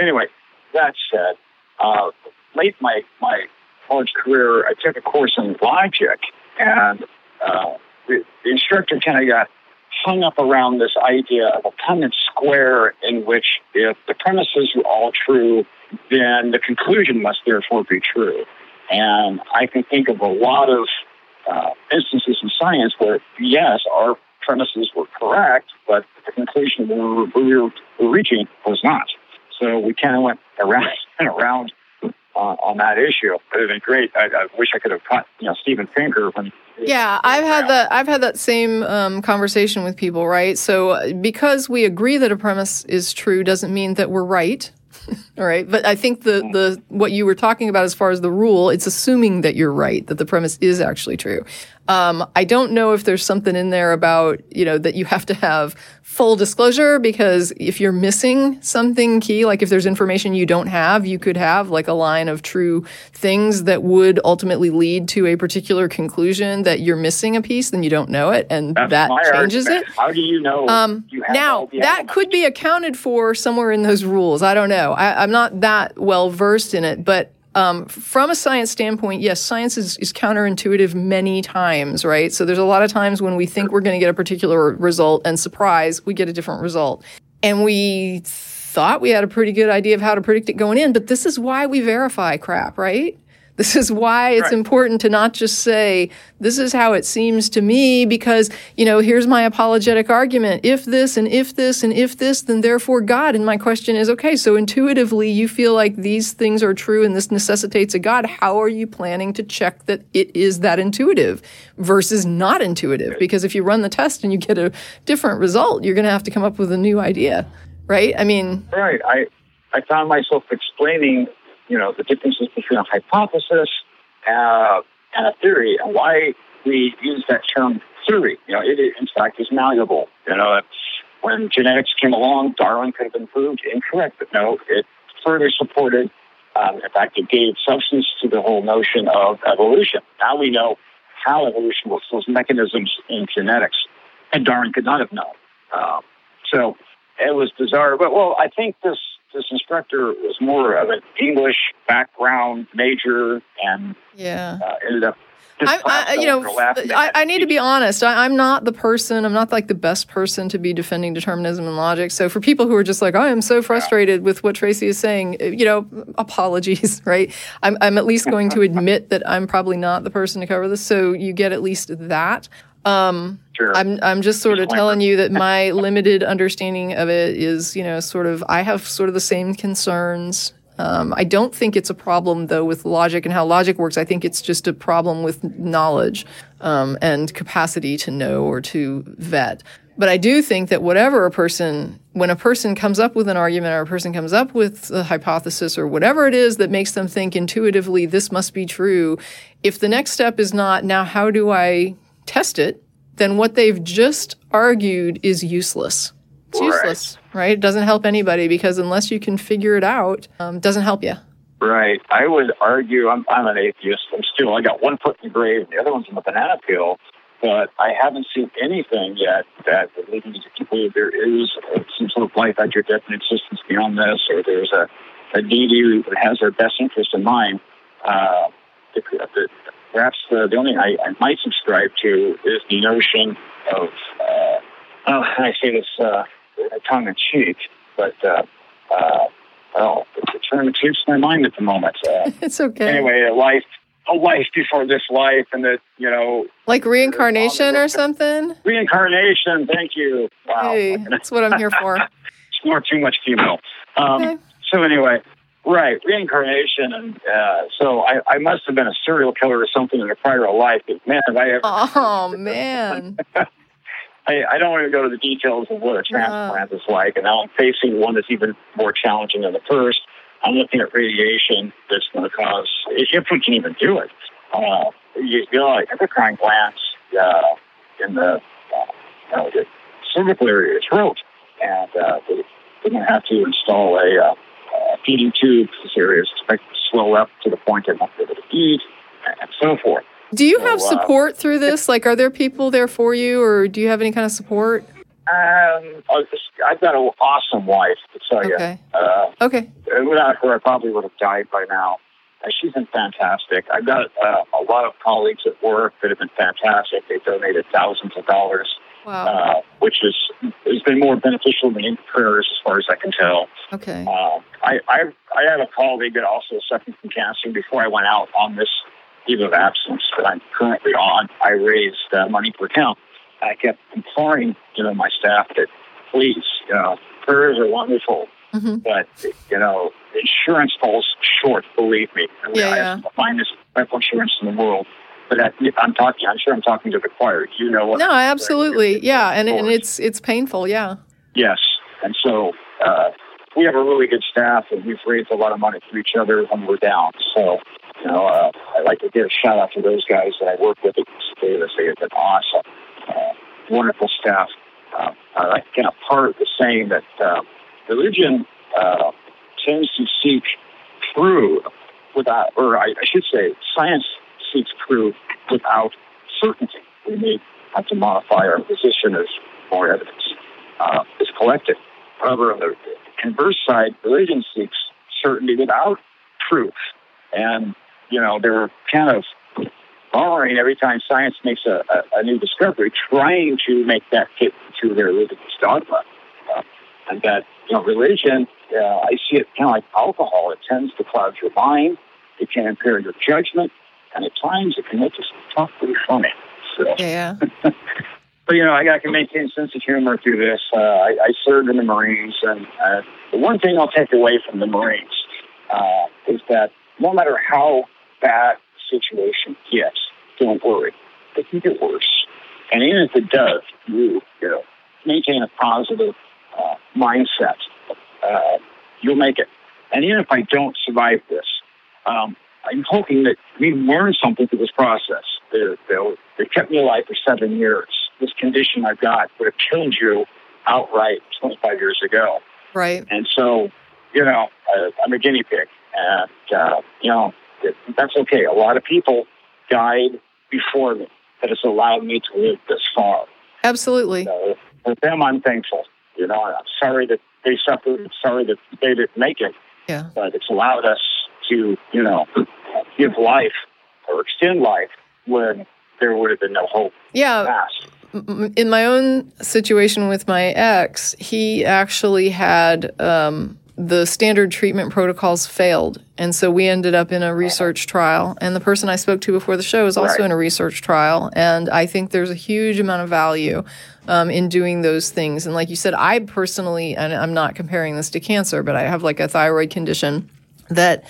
anyway, that said, uh, late my my college career, I took a course in logic, and uh, the, the instructor kind of got hung up around this idea of a Punnett square, in which if the premises were all true, then the conclusion must therefore be true. And I can think of a lot of uh, instances in science where, yes, our premises were correct, but the conclusion we were, we were, reaching was not. So we kind of went around and around uh, on that issue. It would have been great. I, I wish I could have caught, you know, Steven Pinker when. Yeah, I've had that. I've had that same um, conversation with people, right? So uh, because we agree that a premise is true doesn't mean that we're right. All right, but I think the the what you were talking about as far as the rule, it's assuming that you're right, that the premise is actually true. Um, I don't know if there's something in there about you know that you have to have full disclosure because if you're missing something key, like if there's information you don't have, you could have like a line of true things that would ultimately lead to a particular conclusion that you're missing a piece, then you don't know it, and That's that changes argument. it. How do you know? Um, you have now that could be accounted for somewhere in those rules. I don't know. I, I'm not that well versed in it, but um, from a science standpoint, yes, science is, is counterintuitive many times, right? So there's a lot of times when we think we're going to get a particular result, and surprise, we get a different result, and we thought we had a pretty good idea of how to predict it going in. But this is why we verify crap, right? This is why it's Right. important to not just say, this is how it seems to me, because, you know, here's my apologetic argument. If this and if this and if this, then therefore God. And my question is, okay, so intuitively you feel like these things are true and this necessitates a God. How are you planning to check that it is that intuitive versus not intuitive? Because if you run the test and you get a different result, you're going to have to come up with a new idea, right? I mean, Right. I I found myself explaining, you know, the differences between a hypothesis uh, and a theory, and why we use that term theory. You know, it in fact is malleable. You know, when genetics came along, Darwin could have been proved incorrect, but no, it further supported. Um, in fact, it gave substance to the whole notion of evolution. Now we know how evolution works, those mechanisms in genetics, and Darwin could not have known. Um, so it was bizarre. But well, I think this this instructor was more of an English background major, and yeah. uh, ended up. I, I, you know, into lap and they I, I need to be honest. I, I'm not the person. I'm not like the best person to be defending determinism and logic. So for people who are just like, I am so frustrated with what Tracie is saying, uh, you know, apologies, right? I'm, I'm at least going to admit that I'm probably not the person to cover this. So you get at least that. Um, Sure. I'm I'm just sort of telling you that my limited understanding of it is, you know, sort of I have sort of the same concerns. Um, I don't think it's a problem though with logic and how logic works. I think it's just a problem with knowledge um, and capacity to know or to vet. But I do think that whatever a person, when a person comes up with an argument or a person comes up with a hypothesis or whatever it is that makes them think intuitively this must be true, if the next step is not now how do I test it, then what they've just argued is useless. It's Right. useless, right? It doesn't help anybody because unless you can figure it out, um, it doesn't help you. Right. I would argue I'm, I'm an atheist. I'm still, I got one foot in the grave, and the other one's in the banana peel. But I haven't seen anything yet that would lead me to believe there is some sort of life after death and existence beyond this, or there's a, a deity that has our best interest in mind. Uh, the, the, perhaps the, the only I, I might subscribe to is the notion of, uh, oh, I say this uh, tongue in cheek, but uh, uh, well, the term escapes my mind at the moment. Uh, It's okay. anyway, a life, a life before this life, and that you know, Like reincarnation or something? reincarnation. Thank you. Wow, Hey, that's what I'm here for. it's more too much female. Um, Okay. So anyway, right, reincarnation, and uh, so I, I must have been a serial killer or something in a prior life. But man, have I ever? Oh man. I, I don't want to go to the details of what a transplant is like, and now I'm facing one that's even more challenging than the first. I'm looking at radiation that's going to cause, if we can even do it, uh, you, you know, like endocrine glands uh, in the, uh, you know, the cervical area, of the throat, and uh, they, they're going to have to install a, uh, a feeding tube. This area is expected to swell up to the point they won't be able to eat, and so forth. Do you have So, uh, support through this? Like, are there people there for you, or do you have any kind of support? Um, was- I've got an awesome wife, to tell you. Okay. Uh, Okay. without her, I probably would have died by now. Uh, she's been fantastic. I've got uh, a lot of colleagues at work that have been fantastic. They donated thousands of dollars, Wow. uh, which is has been more beneficial than any prayers, as far as I can tell. Okay. Uh, I, I I had a colleague that also suffered from cancer. Before I went out on this leave of absence that I'm currently on, I raised uh, money for him. I kept imploring, you know, my staff that please, you know, prayers are wonderful, Mm-hmm. but you know, insurance falls short. Believe me. Yeah, I yeah. the finest medical insurance in the world. But I, I'm talking. I'm sure I'm talking to the choir. You know what? No, absolutely. Yeah, and and it's it's painful. Yeah. Yes. And so uh, we have a really good staff, and we've raised a lot of money for each other when we're down. So, you know, uh, I'd like to give a shout out to those guys that I work with at Davis. They have been awesome, uh, wonderful staff. Uh, I like kind of part of the saying that uh, religion uh, tends to seek truth without, or I, I should say, science seeks truth without certainty. We may have to modify our position as more evidence uh, is collected. However, on the converse side, religion seeks certainty without truth. And, you know, they're kind of borrowing every time science makes a, a, a new discovery, trying to make that fit into their religious dogma. Uh, and that, you know, religion, uh, I see it kind of like alcohol. It tends to cloud your mind, it can impair your judgment, and at times it can make you talk pretty funny. So, Yeah. but you know, I, I can maintain a sense of humor through this. Uh, I, I served in the Marines, and uh, the one thing I'll take away from the Marines uh, is that no matter how bad the situation gets, don't worry, it can get worse. And even if it does, you, you know, maintain a positive uh, mindset. Uh, you'll make it. And even if I don't survive this, um, I'm hoping that we learn something through this process. They, they, they kept me alive for seven years. This condition I've got would have killed you outright 25 years ago. Right. And so, you know, uh, I'm a guinea pig. And, uh, you know, it, that's okay. A lot of people died before me that has allowed me to live this far. Absolutely. So for them, I'm thankful. You know, I'm sorry that they suffered. I'm sorry that they didn't make it. Yeah. But it's allowed us to, you know, give life or extend life when there would have been no hope. Yeah. Past. In my own situation with my ex, he actually had um, the standard treatment protocols failed. And so we ended up in a research trial. And the person I spoke to before the show is also Right. in a research trial. And I think there's a huge amount of value um, in doing those things. And like you said, I personally, and I'm not comparing this to cancer, but I have like a thyroid condition that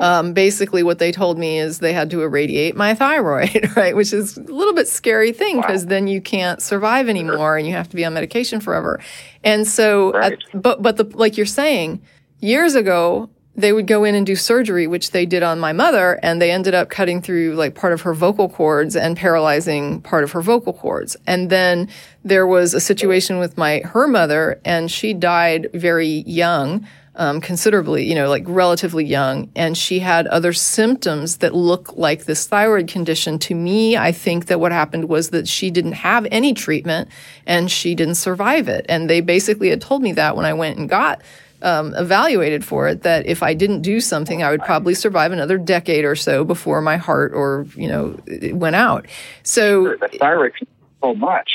um, basically what they told me is they had to irradiate my thyroid, right? Which is a little bit scary thing because then you can't survive anymore and you have to be on medication forever. And so, at- but but the like you're saying, years ago they would go in and do surgery, which they did on my mother, and they ended up cutting through like part of her vocal cords and paralyzing part of her vocal cords. And then there was a situation with my her mother, and she died very young um, considerably, you know, like relatively young, and she had other symptoms that look like this thyroid condition. To me, I think that what happened was that she didn't have any treatment and she didn't survive it. And they basically had told me that when I went and got um, evaluated for it, that if I didn't do something, I would probably survive another decade or so before my heart or, you know, went out. So The thyroid so much.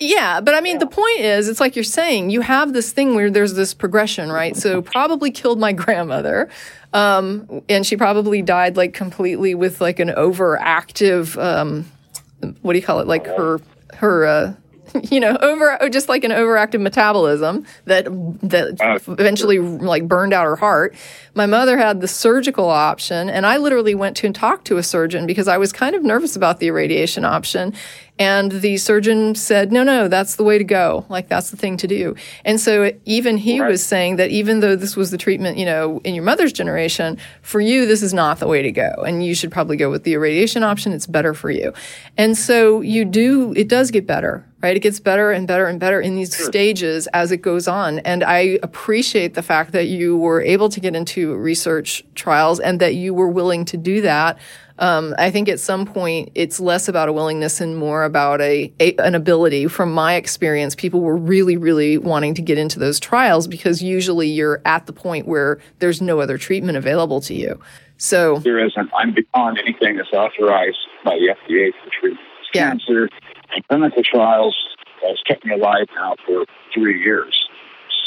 Yeah, but I mean, the point is, it's like you're saying, you have this thing where there's this progression, right? So, probably killed my grandmother, um, and she probably died like completely with like an overactive, um, what do you call it? Like her, her, uh, you know, over just like an overactive metabolism that that eventually like burned out her heart. My mother had the surgical option, and I literally went to and talked to a surgeon because I was kind of nervous about the irradiation option. And the surgeon said, no, no, that's the way to go. Like, that's the thing to do. And so even he was saying that even though this was the treatment, you know, in your mother's generation, for you, this is not the way to go. And you should probably go with the irradiation option. It's better for you. And so you do, it does get better, right? It gets better and better and better in these stages as it goes on. And I appreciate the fact that you were able to get into research trials and that you were willing to do that. Um, I think at some point it's less about a willingness and more about a, a an ability. From my experience, people were really, really wanting to get into those trials because usually you're at the point where there's no other treatment available to you. So There isn't. I'm beyond anything that's authorized by the FDA for treatment. Cancer and clinical trials has kept me alive now for three years.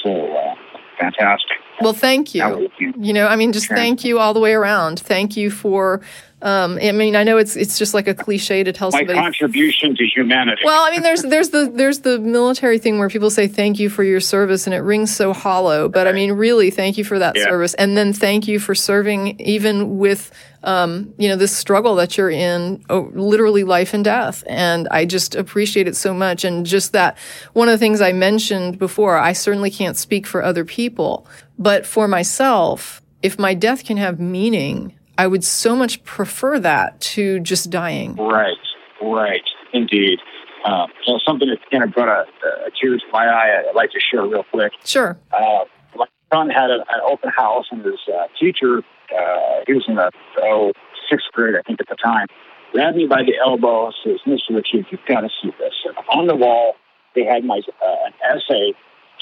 So, uh, fantastic. Well, thank you. Now we can- You know, I mean, just thank you all the way around. Thank you for. Um, I mean, I know it's it's just like a cliche to tell My somebody. contribution to humanity. Well, I mean, there's there's the there's the military thing where people say thank you for your service, and it rings so hollow. But I mean, really, thank you for that Yeah. service, and then thank you for serving even with um, you know this struggle that you're in, oh, literally life and death. And I just appreciate it so much. And just that one of the things I mentioned before, I certainly can't speak for other people, but for myself, if my death can have meaning, I would so much prefer that to just dying. Right, right, indeed. Um, so something that kind of brought a, a tear to my eye. I'd like to share real quick. Sure. Uh, my son had a, an open house, and his uh, teacher, uh, he was in the oh, sixth grade, I think, at the time, grabbed me by the elbow and says, "Mr. Richard, you've got to see this." And on the wall, they had my uh, an essay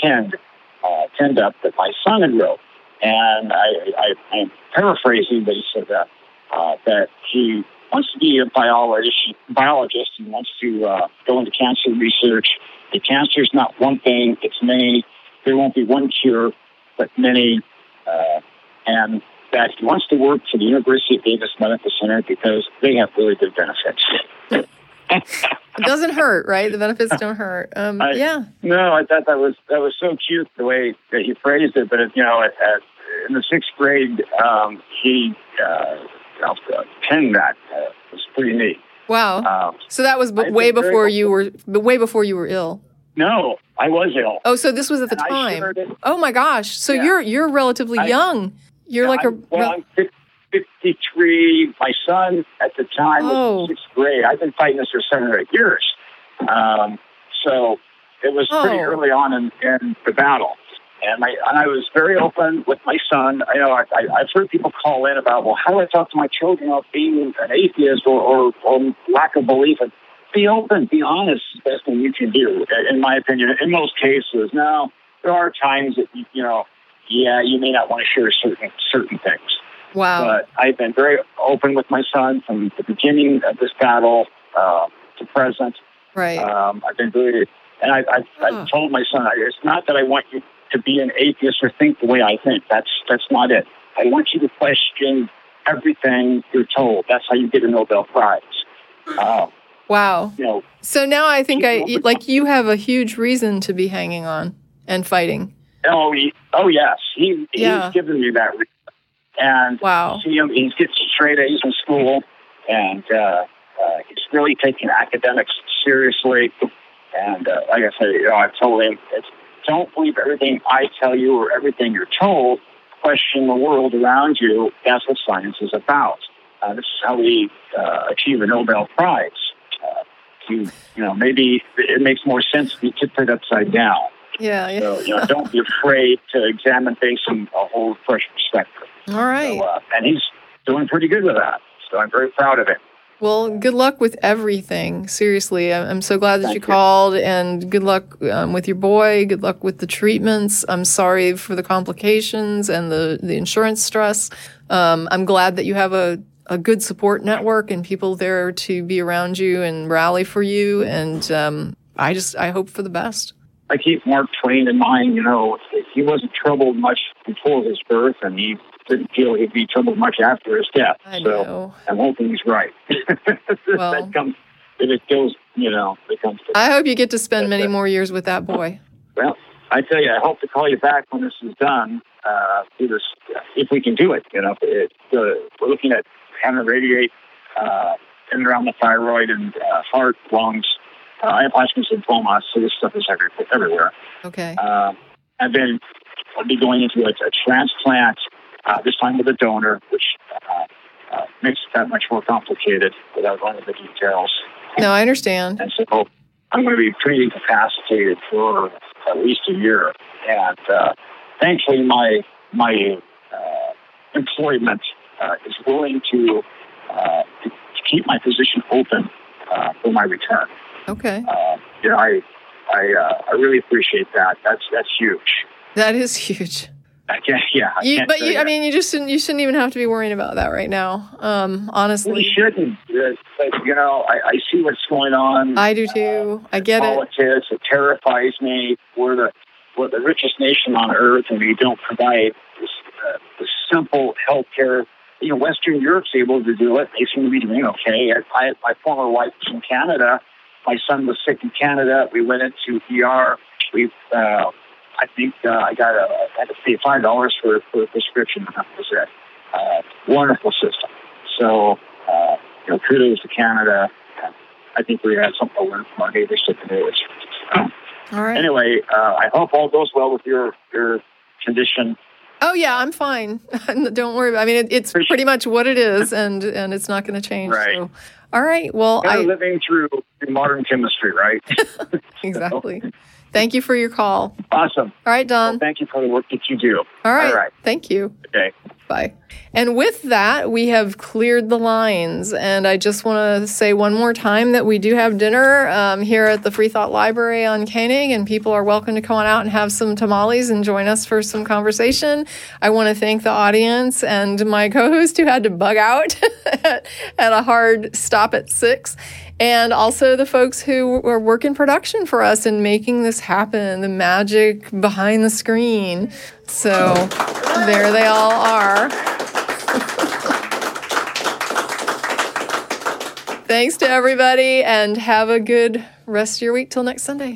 pinned, uh, pinned up that my son had wrote, and I, I, I'm paraphrasing, but he said that uh, that he wants to be a biologist. Biologist, he wants to uh, go into cancer research. The cancer is not one thing; it's many. There won't be one cure, but many. Uh, and that he wants to work for the University of Davis Medical Center because they have really good benefits. It doesn't hurt, right? The benefits don't hurt. Um, I- yeah. No, I thought that was that was so cute the way that he phrased it. But you know, at, at, in the sixth grade, um, he uh, uh, penned that. Uh, it was pretty neat. Wow. Um, so that was b- way before you were, way before you were ill. no, I was ill. Oh, so this was at the And time. Oh my gosh. So Yeah. you're you're relatively I- young. You're like a I'm, well, I'm 53. My son at the time Oh. was in sixth grade. I've been fighting this for seven or eight years. Um, so it was pretty Oh. early on in, in the battle. And, my, and I was very open with my son. I know I, I, I've heard people call in about, well, how do I talk to my children about being an atheist or, or, or lack of belief? And be open, be honest is the best thing you can do, in my opinion. In most cases, now there are times that, you, you know, yeah, you may not want to share certain certain things. Wow. But I've been very open with my son from the beginning of this battle uh, to present. right. Um, I've been very, and I, I, Oh. I told my son, it's not that I want you to be an atheist or think the way I think. That's that's not it. I want you to question everything you're told. That's how you get a Nobel Prize. Uh, wow. you know, So now I think I People- like you have a huge reason to be hanging on and fighting. oh, he, oh yes, he Yeah. he's given me that. reason. And Wow. see him. He gets straight A's in school, and uh, uh, he's really taking academics seriously. And uh, like I said, you know, I've told him, it's, don't believe everything I tell you or everything you're told. Question the world around you. That's what science is about. Uh, this is how we uh, achieve a Nobel Prize. Uh, you, you know, maybe it makes more sense if you tip it upside down. Yeah. yeah. So, you know, don't be afraid to examine things from a whole fresh perspective. All right. So, uh, and he's doing pretty good with that. So I'm very proud of him. Well, good luck with everything. Seriously, I'm, so glad that you you. called, and good luck um, with your boy. Good luck with the treatments. I'm sorry for the complications and the the insurance stress. Um, I'm glad that you have a a good support network and people there to be around you and rally for you. And um, I just I hope for the best. I keep Mark Twain in mind. You know, he wasn't troubled much before his birth, and he didn't feel he'd be troubled much after his death. I so know. I'm hoping he's right. Well- that comes, if it goes you know, it comes to I hope you get to spend many more years with that boy. Well, I tell you, I hope to call you back when this is done. Uh, this if we can do it. You know, it, uh, we're looking at having to radiate uh, in around the thyroid and uh, heart, lungs. Uh, I have Hodgkin's lymphoma, so this stuff is every, everywhere. Okay. Uh, and then I'll be going into a, a transplant, uh, this time with a donor, which uh, uh, makes it that much more complicated without going into the details. No, I understand. And so I'm going to be pretty incapacitated for at least a year. And uh, thankfully, my my uh, employment uh, is willing to, uh, to keep my position open uh, for my return. Okay. Uh, you know, I I uh, I really appreciate that. That's that's huge. That is huge. I can't. Yeah. I You, but you, I mean, you just shouldn't, you shouldn't even have to be worrying about that right now. Um, honestly, we shouldn't. Uh, But you know, I, I see what's going on. I do too. I get it. politics. It terrifies me. We're the we're the richest nation on earth, and we don't provide this, uh, this simple health care. You know, Western Europe's able to do it. They seem to be doing okay. I, I, my former wife was from Canada. My son was sick in Canada. We went into ER. We, uh, I think uh, I got a, I had to pay five dollars for for a prescription. That was it. Uh, wonderful system. So, uh, you know, kudos to Canada. I think we have something to learn from our neighbors to the news. All right. Anyway, uh, I hope all goes well with your your condition. Oh yeah, I'm fine. Don't worry. About, I mean, it, it's pretty much what it is, and and it's not going to change. Right. So, all right. Well, Kind of I living through modern chemistry, right? exactly. Thank you for your call. awesome. All right, Don. Thank you for the work that you do. All right. All right. Thank you. Okay. Bye. And with that, we have cleared the lines. And I just want to say one more time that we do have dinner um, here at the Free Thought Library on Koenig, and people are welcome to come on out and have some tamales and join us for some conversation. I want to thank the audience and my co host who had to bug out at, at a hard stop at six. And also the folks who are working production for us and making this happen, the magic behind the screen. So there they all are. Thanks to everybody and have a good rest of your week till next Sunday.